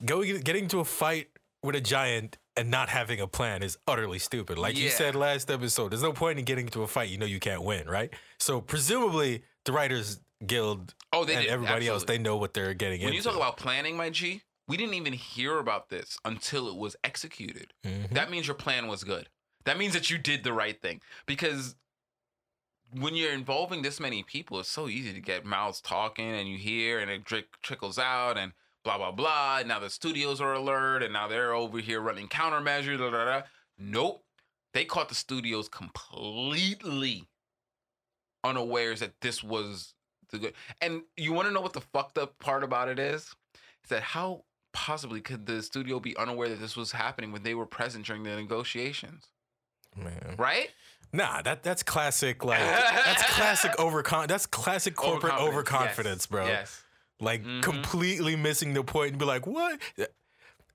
go getting into a fight with a giant and not having a plan is utterly stupid. Like you said last episode, there's no point in getting into a fight you know you can't win, right? So presumably the Writers Guild Oh, they and did, everybody else, they know what they're getting When into. you talk about planning, my G, we didn't even hear about this until it was executed. Mhm. That means your plan was good. That means that you did the right thing because when you're involving this many people, it's so easy to get mouths talking and you hear and it trick, trickles out and blah blah blah. And now the studios are alert and now they're over here running countermeasures. Da, da, da. Nope, they caught the studios completely unawares that this was good. And you want to know what the fucked up part about it is? Is that how possibly could the studio be unaware that this was happening when they were present during the negotiations? Man. Right? Nah, that that's classic. Like that's classic <laughs> overcon. That's classic corporate Overconfidence, overconfidence, yes, bro. Yes. Like Mhm. completely missing the point and be like, what?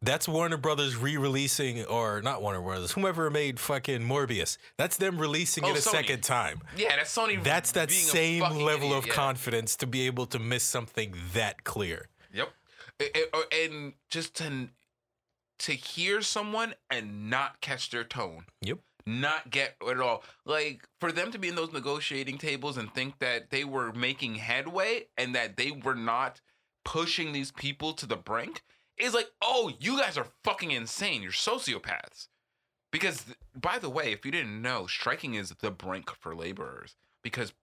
That's Warner Brothers re-releasing, or not Warner Brothers, whomever made fucking Morbius. That's them releasing Oh, it a Sony. second time. Yeah, that's Sony. That's that same level idiot, of yeah. confidence to be able to miss something that clear. Yep. A- a- or- And just to to hear someone and not catch their tone. Yep. Not get at all. Like for them to be in those negotiating tables and think that they were making headway and that they were not pushing these people to the brink is like, oh, you guys are fucking insane. You're sociopaths. Because by the way, if you didn't know, striking is the brink for laborers because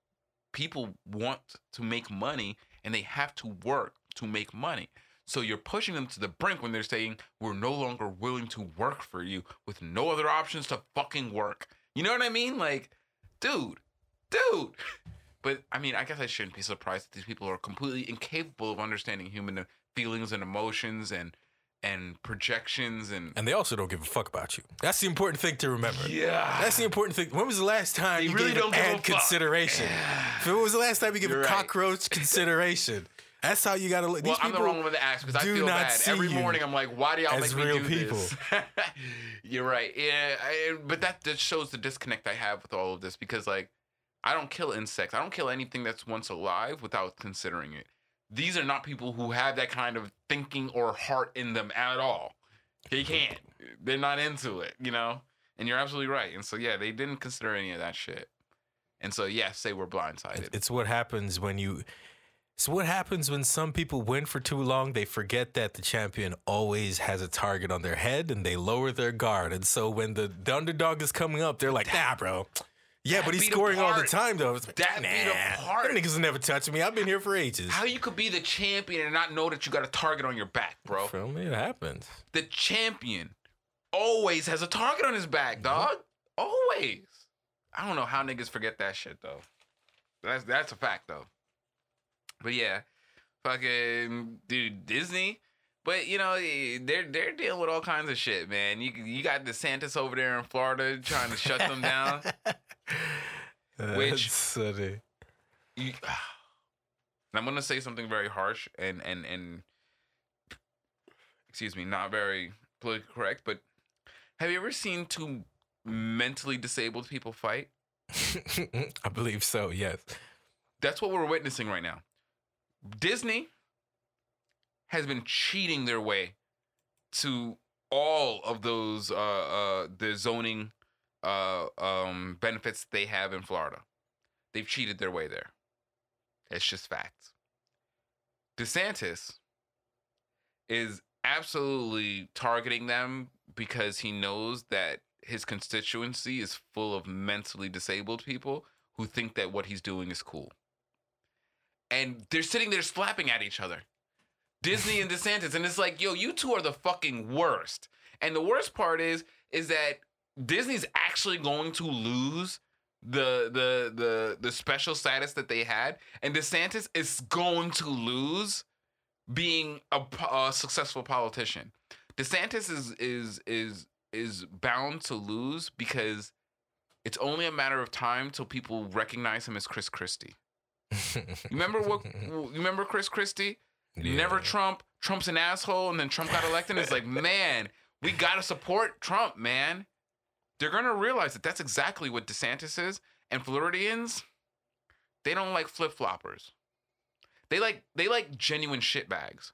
people want to make money and they have to work to make money. So you're pushing them to the brink when they're saying we're no longer willing to work for you with no other options to fucking work. You know what I mean? Like, dude, dude. <laughs> But I mean, I guess I shouldn't be surprised that these people are completely incapable of understanding human feelings and emotions and and projections and And they also don't give a fuck about you. That's the important thing to remember. yeah. That's the important thing. When was the last time They you really gave don't an give a ad fuck. consideration? When was the last time you gave You're a right. cockroach <laughs> consideration? That's how you gotta look. Well, These I'm the wrong one to ask because I do feel not bad every morning. I'm like, why do y'all make me do this? As real do people. this? <laughs> You're right. Yeah, I, but that just shows the disconnect I have with all of this because, like, I don't kill insects. I don't kill anything that's once alive without considering it. These are not people who have that kind of thinking or heart in them at all. They can't. They're not into it, you know. And you're absolutely right. And so, yeah, they didn't consider any of that shit. And so, yes, they were blindsided. It's what happens when you. It's what happens when some people win for too long. They forget that the champion always has a target on their head, and they lower their guard. And so when the, the underdog is coming up, they're like, "Nah, bro." Yeah, but he's scoring all the time though. It's like, That nah, beat apart. Them niggas never touch me. I've been here for ages. How you could be the champion and not know that you got a target on your back, bro? Feel me? It happens. The champion always has a target on his back, mm-hmm. dog. Always. I don't know how niggas forget that shit though. That's that's a fact though. But yeah, fucking dude, Disney. But you know they're they're dealing with all kinds of shit, man. You you got DeSantis over there in Florida trying to shut them down. <laughs> Which- funny. you, <sighs> I'm gonna say something very harsh and and and excuse me, not very politically correct, but have you ever seen two mentally disabled people fight? <laughs> I believe so. Yes. That's what we're witnessing right now. Disney has been cheating their way to all of those uh uh the zoning uh um benefits they have in Florida. They've cheated their way there. It's just facts. DeSantis is absolutely targeting them because he knows that his constituency is full of mentally disabled people who think that what he's doing is cool. And they're sitting there slapping at each other. Disney and DeSantis. And it's like, yo, you two are the fucking worst. And the worst part is, is that Disney's actually going to lose the the the the special status that they had, and DeSantis is going to lose being a, a successful politician. DeSantis is is is is bound to lose because it's only a matter of time till people recognize him as Chris Christie. <laughs> You remember what? You remember Chris Christie? Never Trump. Trump's an asshole, and then Trump got elected. And it's like, <laughs> man, we gotta support Trump, man. They're gonna realize that that's exactly what DeSantis is, and Floridians, they don't like flip floppers. They like they like genuine shitbags.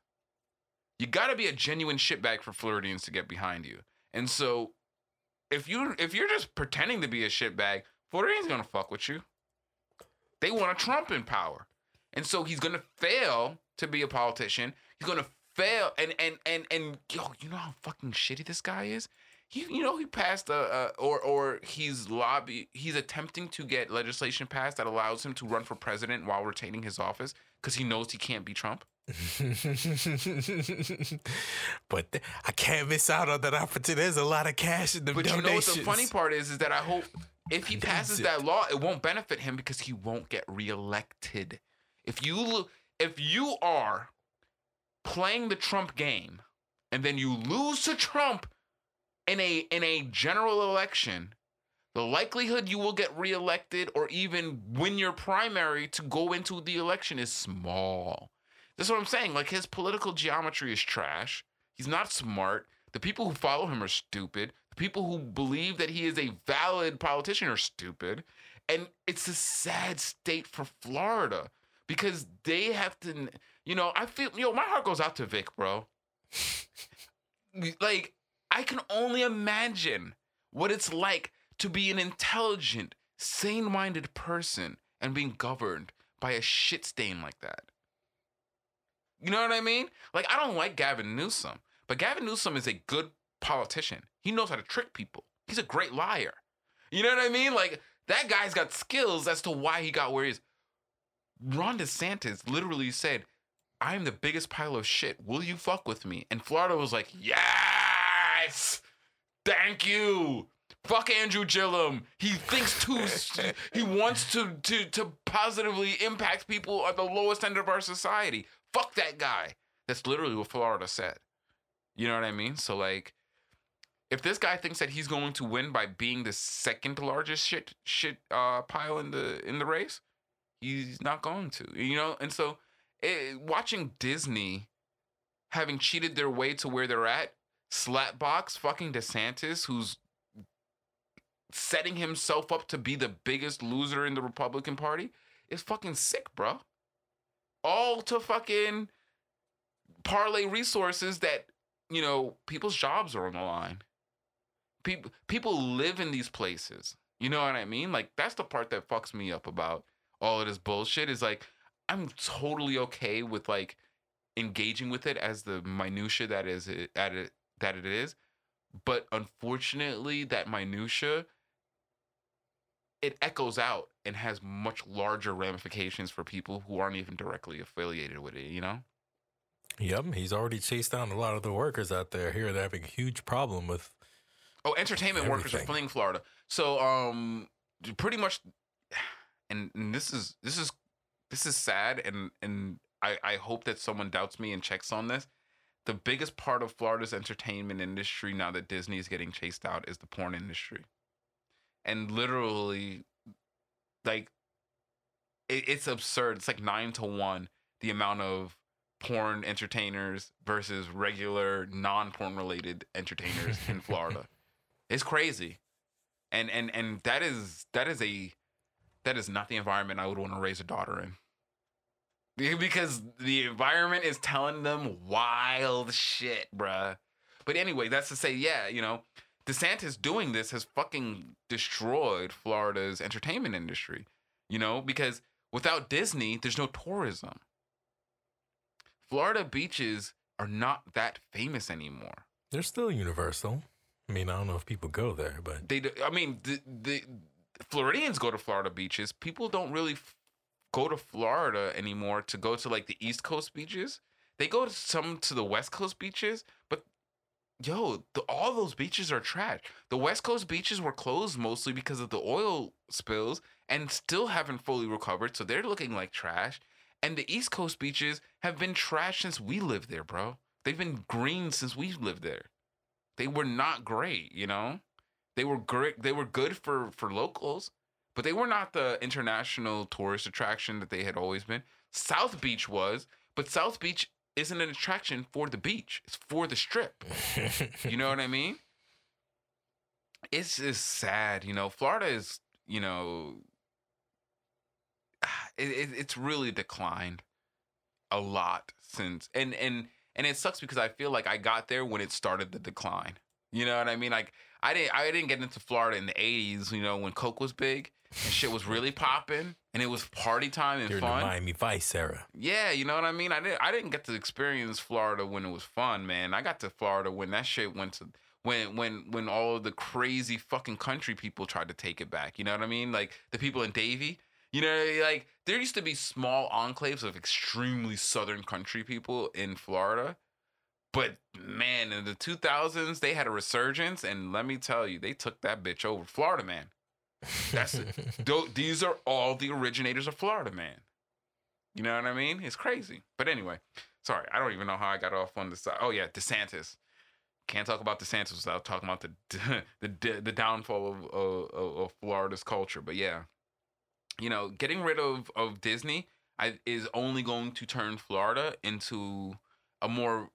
You gotta be a genuine shitbag for Floridians to get behind you. And so, if you if you're just pretending to be a shitbag, Floridians gonna fuck with you. They want a Trump in power. And so he's going to fail to be a politician. He's going to fail and and and and yo, you know how fucking shitty this guy is. He, you know, he passed a, uh, or or he's lobby, he's attempting to get legislation passed that allows him to run for president while retaining his office because he knows he can't be Trump. <laughs> but th- I can't miss out on that opportunity. There's a lot of cash in the But donations. you know what the funny part is? Is that I hope if he <laughs> passes that law, it won't benefit him because he won't get reelected. If you if you are playing the Trump game and then you lose to Trump in a in a general election, the likelihood you will get reelected or even win your primary to go into the election is small. That's what I'm saying. Like his political geometry is trash. He's not smart. The people who follow him are stupid. The people who believe that he is a valid politician are stupid. And it's a sad state for Florida because they have to, you know, I feel, yo, my heart goes out to Vic, bro. <laughs> like, I can only imagine what it's like to be an intelligent, sane minded person and being governed by a shit stain like that. You know what I mean? Like, I don't like Gavin Newsom, but Gavin Newsom is a good politician. He knows how to trick people. He's a great liar. You know what I mean? Like, that guy's got skills as to why he got where he is. Ron DeSantis literally said, I'm the biggest pile of shit. Will you fuck with me? And Florida was like, Yes! Thank you. Fuck Andrew Gillum. He thinks too. <laughs> he wants to to to positively impact people at the lowest end of our society. Fuck that guy. That's literally what Florida said. You know what I mean? So like, if this guy thinks that he's going to win by being the second largest shit shit uh, pile in the in the race, he's not going to. You know, and so it, watching Disney having cheated their way to where they're at, slapbox fucking DeSantis, who's setting himself up to be the biggest loser in the Republican Party, is fucking sick, bro. All to fucking parlay resources that you know people's jobs are on the line. People people live in these places. You know what I mean? Like that's the part that fucks me up about all of this bullshit. Is like I'm totally okay with like engaging with it as the minutia that is it at it that it is, but unfortunately that minutia it echoes out and has much larger ramifications for people who aren't even directly affiliated with it. You know? Yep, he's already chased down a lot of the workers out there. Here, they're having a huge problem with. Oh, entertainment workers are fleeing Florida. So, um, pretty much, and, and this is this is this is sad, and and I I hope that someone doubts me and checks on this. The biggest part of Florida's entertainment industry now that Disney is getting chased out is the porn industry, and literally, like, it, it's absurd. It's like nine to one the amount of porn entertainers versus regular non-porn related entertainers in <laughs> Florida. It's crazy. And and and that is that is a that is not the environment I would want to raise a daughter in. Because the environment is telling them wild shit, bruh. But anyway, that's to say, yeah, you know, DeSantis doing this has fucking destroyed Florida's entertainment industry. You know, because without Disney, there's no tourism. Florida beaches are not that famous anymore. They're still universal. I mean, I don't know if people go there, but They, do- I mean, the, the Floridians go to Florida beaches. People don't really f- go to Florida anymore to go to like the East Coast beaches. They go to some to the West Coast beaches, but yo, the, all those beaches are trash. The West Coast beaches were closed mostly because of the oil spills and still haven't fully recovered, so they're looking like trash. And the East Coast beaches have been trash since we lived there, bro. They've been green since we lived there. They were not great, you know? They were great. They were good for for locals, but they were not the international tourist attraction that they had always been. South Beach was, but South Beach isn't an attraction for the beach. It's for the strip. You know what I mean? It's just sad, you know. Florida is, you know, <sighs> it, it, it's really declined a lot since, and and and it sucks because I feel like I got there when it started the decline. You know what I mean? Like I didn't I didn't get into Florida in the '80s, you know, when Coke was big. and shit was really popping, and it was party time and the fun. Miami Vice era. Yeah, you know what I mean. I didn't. I didn't get to experience Florida when it was fun, man. I got to Florida when that shit went to when when when all of the crazy fucking country people tried to take it back. You know what I mean? Like the people in Davie. You know, like there used to be small enclaves of extremely southern country people in Florida. But man, in the 2000s, they had a resurgence, and let me tell you, they took that bitch over. Florida man. That's it. <laughs> These are all the originators of Florida man. You know what I mean? It's crazy. But anyway, sorry, I don't even know how I got off on this. side. Oh yeah, DeSantis. Can't talk about DeSantis without talking about the <laughs> the the downfall of, of of Florida's culture. But yeah, you know, getting rid of of Disney I, is only going to turn Florida into a more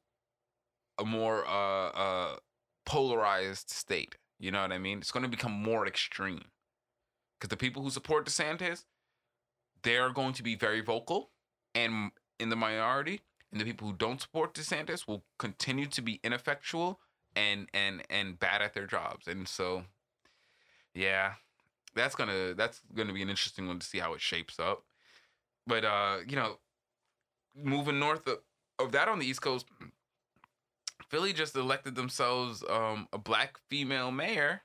a more uh uh polarized state. You know what I mean? It's going to become more extreme because the people who support DeSantis, they're going to be very vocal and in the minority, and the people who don't support DeSantis will continue to be ineffectual and and and bad at their jobs. And so, yeah, that's gonna that's gonna be an interesting one to see how it shapes up. But uh, you know, moving north of, of that on the East Coast, Philly just elected themselves um, a black female mayor.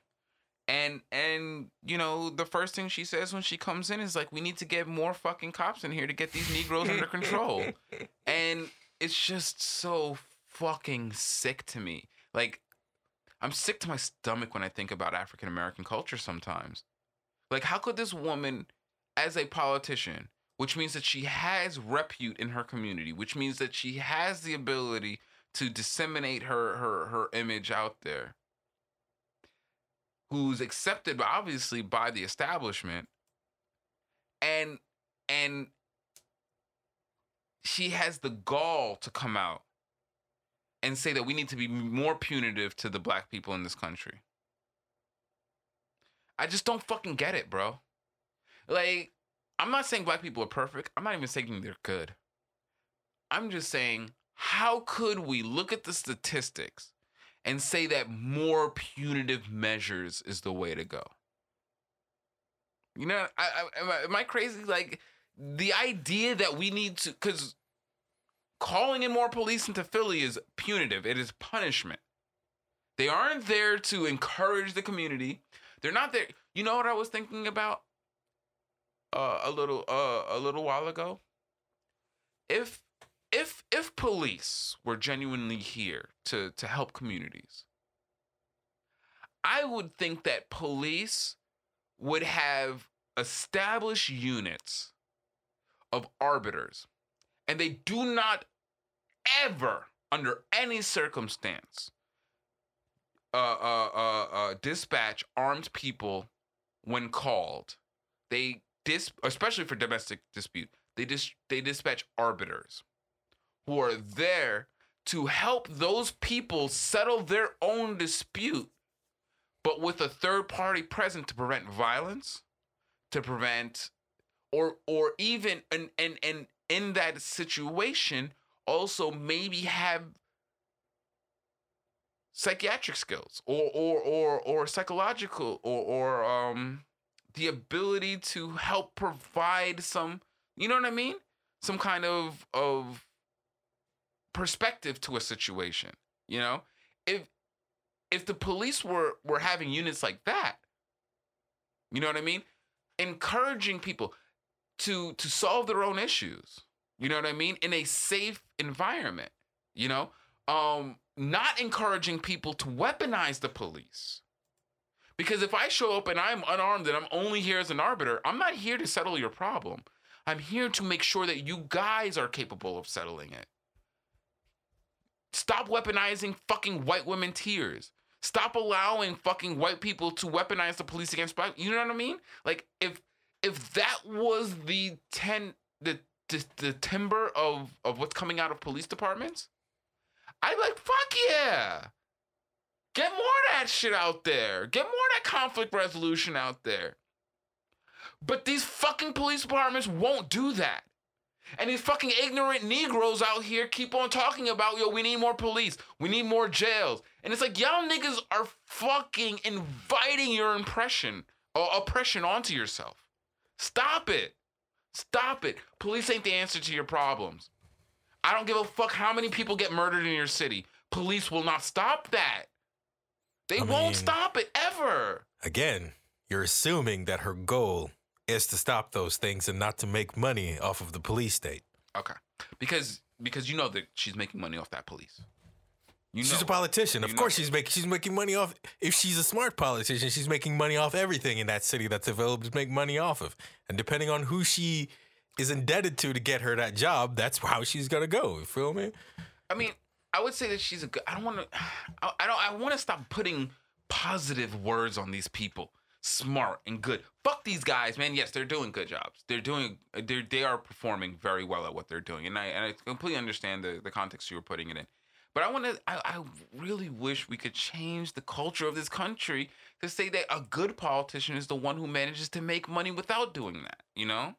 And and you know the first thing she says when she comes in is like we need to get more fucking cops in here to get these Negroes under control. <laughs> And it's just so fucking sick to me. Like I'm sick to my stomach when I think about African American culture sometimes. Like how could this woman as a politician, which means that she has repute in her community, which means that she has the ability to disseminate her her her image out there. Who's accepted obviously by the establishment. And and she has the gall to come out and say that we need to be more punitive to the black people in this country. I just don't fucking get it bro. Like i'm not saying black people are perfect. I'm not even saying they're good. I'm just saying how could we look at the statistics and say that more punitive measures is the way to go. You know, I, I, am, I, am I crazy? Like the idea that we need to, because calling in more police into Philly is punitive. It is punishment. They aren't there to encourage the community. They're not there. You know what I was thinking about uh, a little uh, a little while ago? If police were genuinely here to to help communities. I would think that police would have established units of arbiters and they do not ever under any circumstance uh, uh, uh, uh, dispatch armed people when called. They dis especially for domestic dispute they dis- they dispatch arbiters who are there to help those people settle their own dispute, but with a third party present to prevent violence, to prevent or or even and and and in that situation also maybe have psychiatric skills or or or or psychological or or um the ability to help provide some you know what I mean? Some kind of of perspective to a situation you know? If if the police were were having units like that you know what i mean? Encouraging people to to solve their own issues you know what i mean? In a safe environment you know? Um not encouraging people to weaponize the police. Because if i show up and i'm unarmed and i'm only here as an arbiter i'm not here to settle your problem. I'm here to make sure that you guys are capable of settling it Stop weaponizing fucking white women tears. Stop allowing fucking white people to weaponize the police against black. You know what I mean? Like if if that was the ten the the, the timber of of what's coming out of police departments, I'd like fuck yeah. Get more of that shit out there. Get more of that conflict resolution out there. But these fucking police departments won't do that. And these fucking ignorant Negroes out here keep on talking about, yo, we need more police. We need more jails. And it's like, y'all niggas are fucking inviting your impression or oppression onto yourself. Stop it. Stop it. Police ain't the answer to your problems. I don't give a fuck how many people get murdered in your city. Police will not stop that. They I won't mean- stop it ever. Again, you're assuming that her goal is to stop those things and not to make money off of the police state. Okay. Because because you know that she's making money off that police. You she's know a politician. Of course, it. she's making she's making money off. If she's a smart politician, she's making money off everything in that city that's available to make money off of. And depending on who she is indebted to to get her that job, that's how she's gonna go. You feel me? I mean, I would say that she's a good. I don't want to. <sighs> I, I don't. I want to stop putting positive words on these people. Smart and good. Fuck these guys, man. Yes, they're doing good jobs. They're doing. They're they are performing very well at what they're doing, and I and I completely understand the the context you were putting it in. But I want to. I, I really wish we could change the culture of this country to say that a good politician is the one who manages to make money without doing that. You know.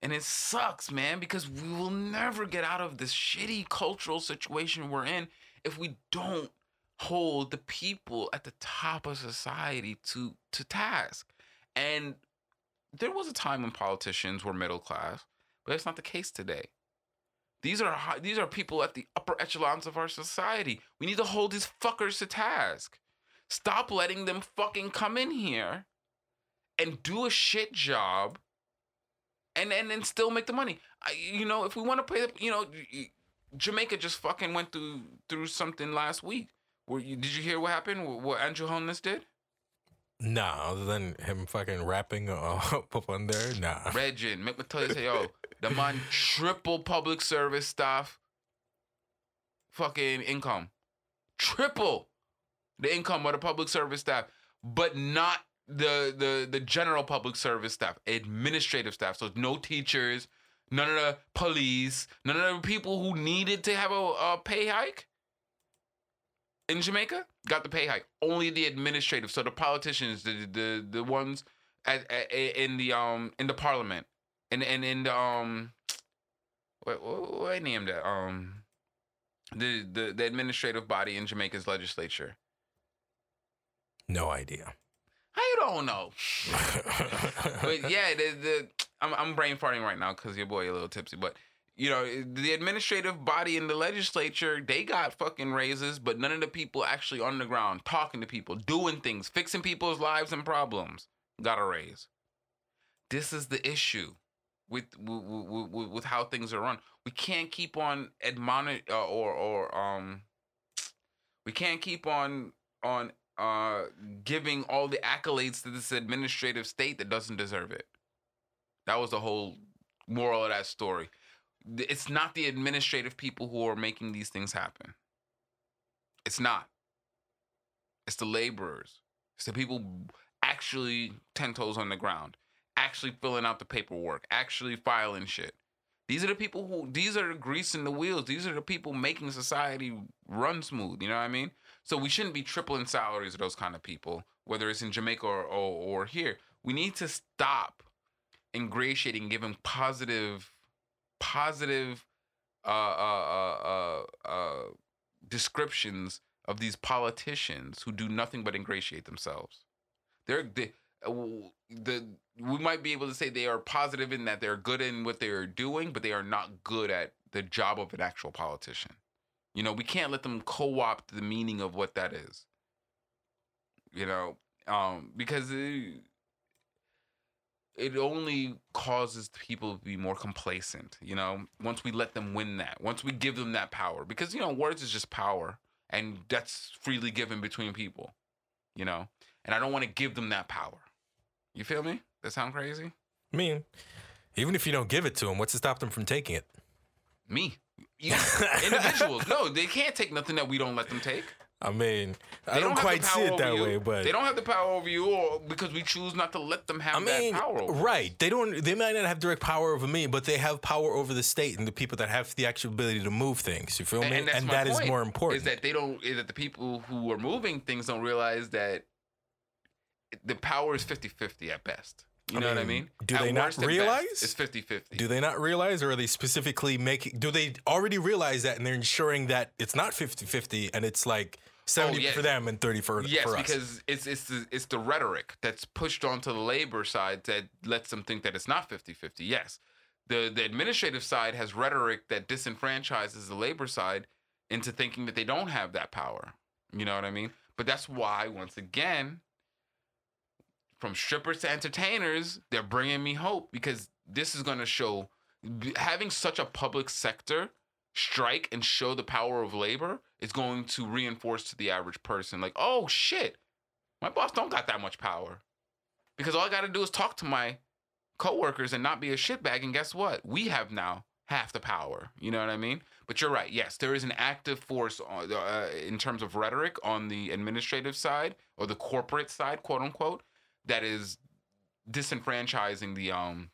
And it sucks, man, because we will never get out of this shitty cultural situation we're in if we don't hold the people at the top of society to to task. And there was a time when politicians were middle class, but that's not the case today. These are hi- these are people at the upper echelons of our society. We need to hold these fuckers to task. Stop letting them fucking come in here and do a shit job and and then still make the money. I, you know, if we want to play the, you know, Jamaica just fucking went through through something last week. Where you, did you hear what happened? What, what Andrew Holness did? Nah, other than him fucking rapping uh, <laughs> up on there, nah. Regin, make me tell you, say, yo, the man triple public service staff fucking income, triple the income of the public service staff, but not the the the general public service staff, administrative staff. So no teachers, none of the police, none of the people who needed to have a, a pay hike in Jamaica got the pay hike. Only the administrative. So the politicians, the the the ones at, at in the um in the parliament and and in the um <tsk> what what, what I named it um the, the the administrative body in Jamaica's legislature. No idea. I don't know? <laughs> but yeah, the the I'm I'm brain farting right now because your boy a little tipsy, but. You know, the administrative body in the legislature, they got fucking raises, but none of the people actually on the ground talking to people, doing things, fixing people's lives and problems got a raise. This is the issue with with, with, with how things are run. We can't keep on admonish uh, or or um we can't keep on on uh giving all the accolades to this administrative state that doesn't deserve it. That was the whole moral of that story. It's not the administrative people who are making these things happen. It's not. It's the laborers. It's the people actually ten toes on the ground, actually filling out the paperwork, actually filing shit. These are the people who these are the greasing the wheels. These are the people making society run smooth. You know what I mean? So we shouldn't be tripling salaries of those kind of people, whether it's in Jamaica or or, or here. We need to stop ingratiating, giving positive, positive, uh, uh, uh, uh, uh, descriptions of these politicians who do nothing but ingratiate themselves. They're they, uh, the we might be able to say they are positive in that they're good in what they are doing, but they are not good at the job of an actual politician. You know, we can't let them co-opt the meaning of what that is. You know, um, because it, it only causes people to be more complacent. You know, once we let them win that, once we give them that power, because you know, words is just power, and that's freely given between people. You know, and I don't want to give them that power. You feel me? That sound crazy? I mean, even if you don't give it to them, what's to stop them from taking it? Me, you, individuals. <laughs> No, they can't take nothing that we don't let them take. I mean, I don't, the quite see it that you. way, but they don't have the power over you, or because we choose not to let them have I mean, that power. Right? They don't. They might not have direct power over me, but they have power over the state and the people that have the actual ability to move things. You feel me? and, that's and my that is point, more important. Is that they don't? Is that the people who are moving things don't realize that the power is 50-50 at best. You I know what I mean, mean? do At they not at best, realize? it's 50-50. do they not realize, or are they specifically making? Do they already realize that, and they're ensuring that it's not 50-50 and it's like 70 yes. for them and 30 for, Yes, for us. because it's it's the it's the rhetoric that's pushed onto the labor side that lets them think that it's not 50-50. Yes. The the administrative side has rhetoric that disenfranchises the labor side into thinking that they don't have that power. You know what I mean? But that's why once again from strippers to entertainers, they're bringing me hope because this is going to show having such a public sector strike and show the power of labor is going to reinforce to the average person like oh shit my boss don't got that much power. Because all i got to do is talk to my coworkers and not be a shitbag and guess what? We have now half the power you know what i mean? But you're right yes there is an active force uh, in terms of rhetoric on the administrative side or the corporate side quote unquote that is disenfranchising the um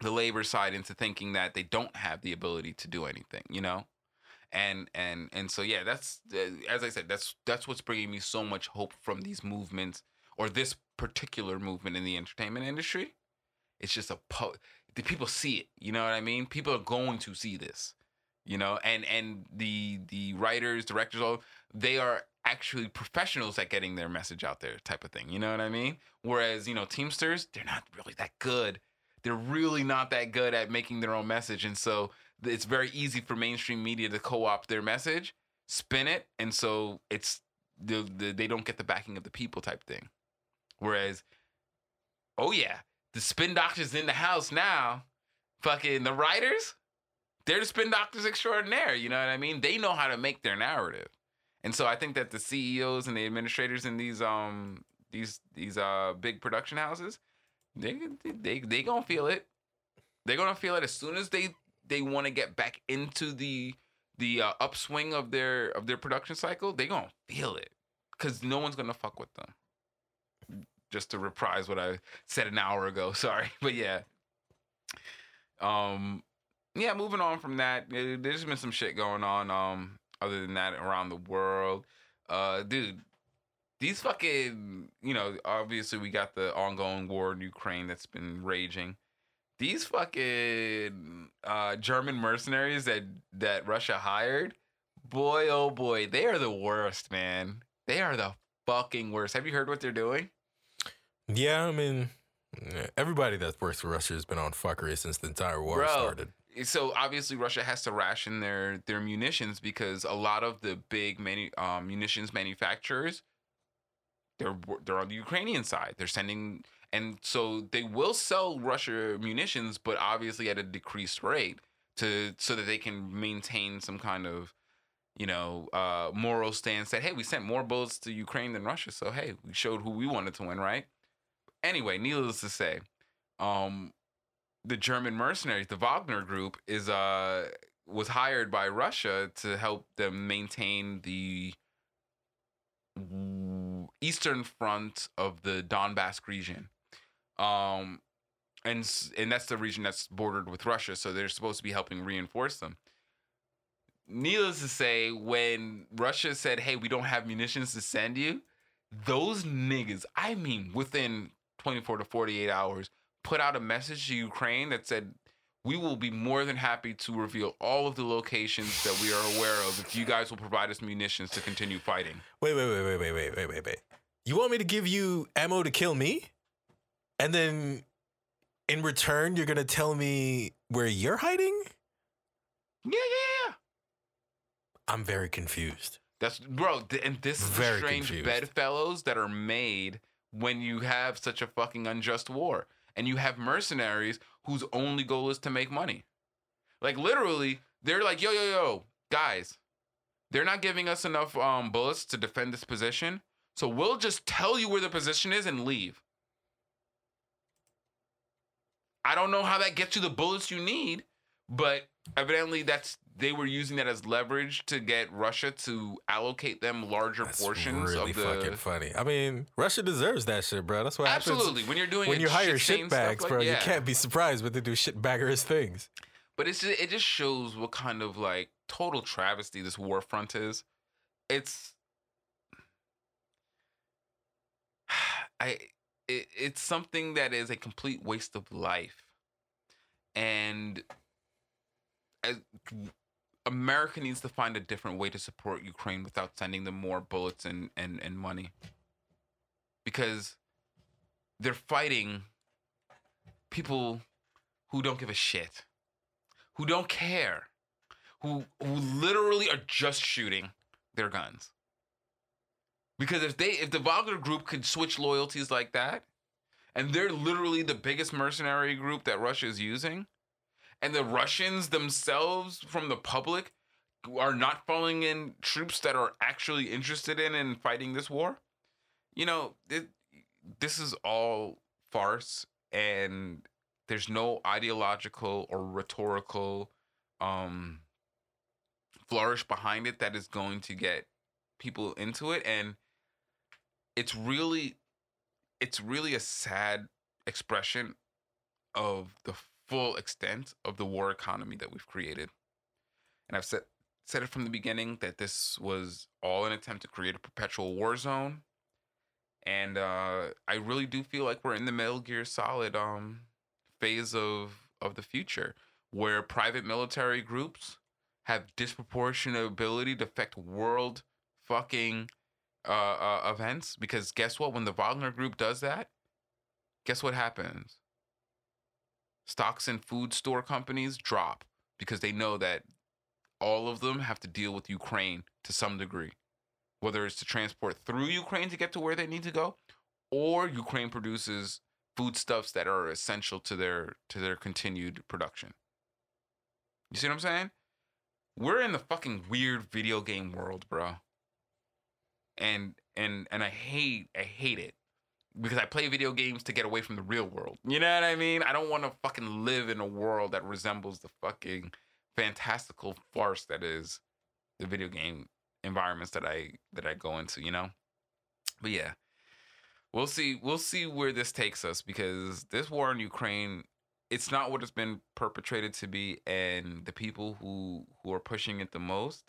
the labor side into thinking that they don't have the ability to do anything, you know? And and and so yeah, that's uh, as I said, that's that's what's bringing me so much hope from these movements or this particular movement in the entertainment industry. It's just a po- the people see it, you know what I mean? People are going to see this. You know, and and the the writers, directors all they are actually professionals at getting their message out there type of thing. You know what I mean? Whereas, you know, Teamsters, they're not really that good they're really not that good at making their own message and so it's very easy for mainstream media to co-opt their message spin it and so it's the, the, they don't get the backing of the people type thing whereas oh yeah the spin doctors in the house now fucking the writers they're the spin doctors extraordinaire you know what i mean they know how to make their narrative and so i think that the ceos and the administrators in these um these these uh big production houses they they they gonna feel it. They're gonna feel it as soon as they they want to get back into the the uh, upswing of their of their production cycle. They gonna feel it because no one's gonna fuck with them. Just to reprise what I said an hour ago. <laughs> Sorry, but yeah. Um, yeah. Moving on from that, eh, there's been some shit going on. Um, other than that, around the world, uh, dude these fucking, you know, obviously we got the ongoing war in Ukraine that's been raging. These fucking uh, German mercenaries that that Russia hired, boy oh boy, they are the worst, man. They are the fucking worst. Have you heard what they're doing? Yeah, I mean, everybody that works for Russia has been on fuckery since the entire war Bro, started. So obviously Russia has to ration their their munitions because a lot of the big um, munitions manufacturers they're they're on the Ukrainian side. They're sending and so they will sell Russia munitions, but obviously at a decreased rate to so that they can maintain some kind of you know uh, moral stance that hey, we sent more bullets to Ukraine than Russia, so hey, we showed who we wanted to win, right? Anyway, needless to say, um, the German mercenaries, the Wagner group, is uh was hired by Russia to help them maintain the eastern front of the Donbass region. Um, and and that's the region that's bordered with Russia, so they're supposed to be helping reinforce them. Needless to say, when Russia said, "Hey, we don't have munitions to send you," those niggas, I mean, within 24 to 48 hours, put out a message to Ukraine that said, we will be more than happy to reveal all of the locations that we are aware of if you guys will provide us munitions to continue fighting. Wait, wait, wait, wait, wait, wait, wait, wait, wait. You want me to give you ammo to kill me? And then in return, you're going to tell me where you're hiding? Yeah, yeah, yeah. I'm very confused. That's bro, th- and this is Very the strange confused. bedfellows that are made when you have such a fucking unjust war, and you have mercenaries whose only goal is to make money. Like literally, they're like, yo, yo, yo, guys, they're not giving us enough um, bullets to defend this position, so we'll just tell you where the position is and leave. I don't know how that gets you the bullets you need, but evidently that's they were using that as leverage to get Russia to allocate them larger That's portions really of the fucking funny. I mean, Russia deserves that shit, bro. That's what happens When you're doing when you hire shitbags, like- bro. You can't be surprised when they do shitbaggerous things. But it's just, it just shows what kind of like total travesty this war front is. It's <sighs> I it, it's something that is a complete waste of life. And America needs to find a different way to support Ukraine without sending them more bullets and and, and money. Because they're fighting people who don't give a shit, who don't care, who who literally are just shooting their guns. Because if they if the Wagner group could switch loyalties like that, and they're literally the biggest mercenary group that Russia is using, and the Russians themselves from the public are not falling in troops that are actually interested in and fighting this war, you know, it, this is all farce and there's no ideological or rhetorical um flourish behind it that is going to get people into it and it's really it's really a sad expression of the full extent of the war economy that we've created and i've said said it from the beginning that this was all an attempt to create a perpetual war zone and uh, I really do feel like we're in the Metal Gear Solid um phase of of the future, where private military groups have disproportionate ability to affect world fucking uh, uh, events. Because guess what? When the Wagner Group does that, guess what happens? Stocks in food store companies drop because they know that all of them have to deal with Ukraine to some degree whether it's to transport through Ukraine to get to where they need to go, or Ukraine produces foodstuffs that are essential to their to their continued production. You see what I'm saying? We're in the fucking weird video game world, bro. And and and I hate I hate it because I play video games to get away from the real world. You know what I mean? I don't want to fucking live in a world that resembles the fucking fantastical farce that is the video game environments that I that I go into, you know. But yeah, we'll see. We'll see where this takes us because this war in Ukraine, it's not what it's been perpetrated to be, and the people who who are pushing it the most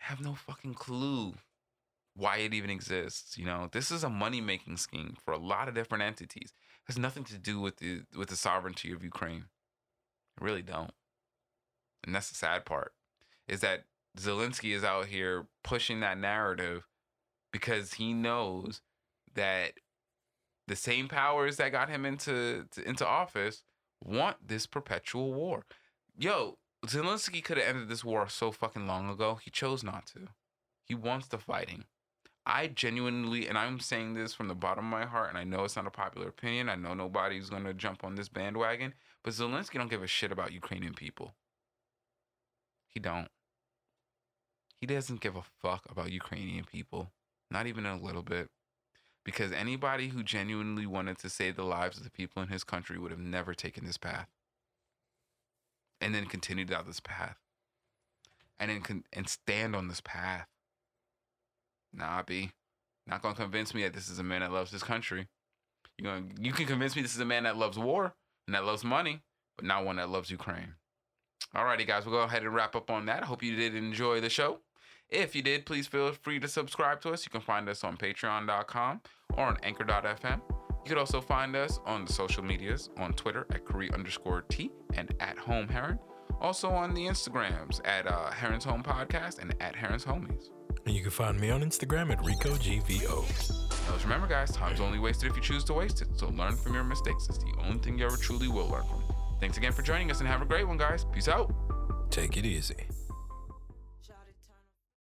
have no fucking clue why it even exists. You know, this is a money making scheme for a lot of different entities. It has nothing to do with the with the sovereignty of Ukraine. It really don't. And that's the sad part. Is that Zelensky is out here pushing that narrative because he knows that the same powers that got him into to, into office want this perpetual war. Yo, Zelensky could have ended this war so fucking long ago. He chose not to. He wants the fighting. I genuinely, and I'm saying this from the bottom of my heart, and I know it's not a popular opinion. I know nobody's gonna jump on this bandwagon, but Zelensky don't give a shit about Ukrainian people. He don't. He doesn't give a fuck about Ukrainian people, not even a little bit. Because anybody who genuinely wanted to save the lives of the people in his country would have never taken this path. And then continued down this path. And then con- and stand on this path. Nah, B. Not gonna convince me that this is a man that loves his country. You going you can convince me this is a man that loves war and that loves money, but not one that loves Ukraine. Alrighty, guys, we'll go ahead and wrap up on that. I hope you did enjoy the show. If you did, please feel free to subscribe to us. You can find us on patreon.com or on anchor.fm. You could also find us on the social medias on Twitter at Khary underscore T and at Home Heron. Also on the Instagrams at uh, Heron's Home Podcast and at Heron's Homies. And you can find me on Instagram at RicoGVO. Remember, guys, time's only wasted if you choose to waste it. So learn from your mistakes. It's the only thing you ever truly will learn from. Thanks again for joining us and have a great one, guys. Peace out. Take it easy.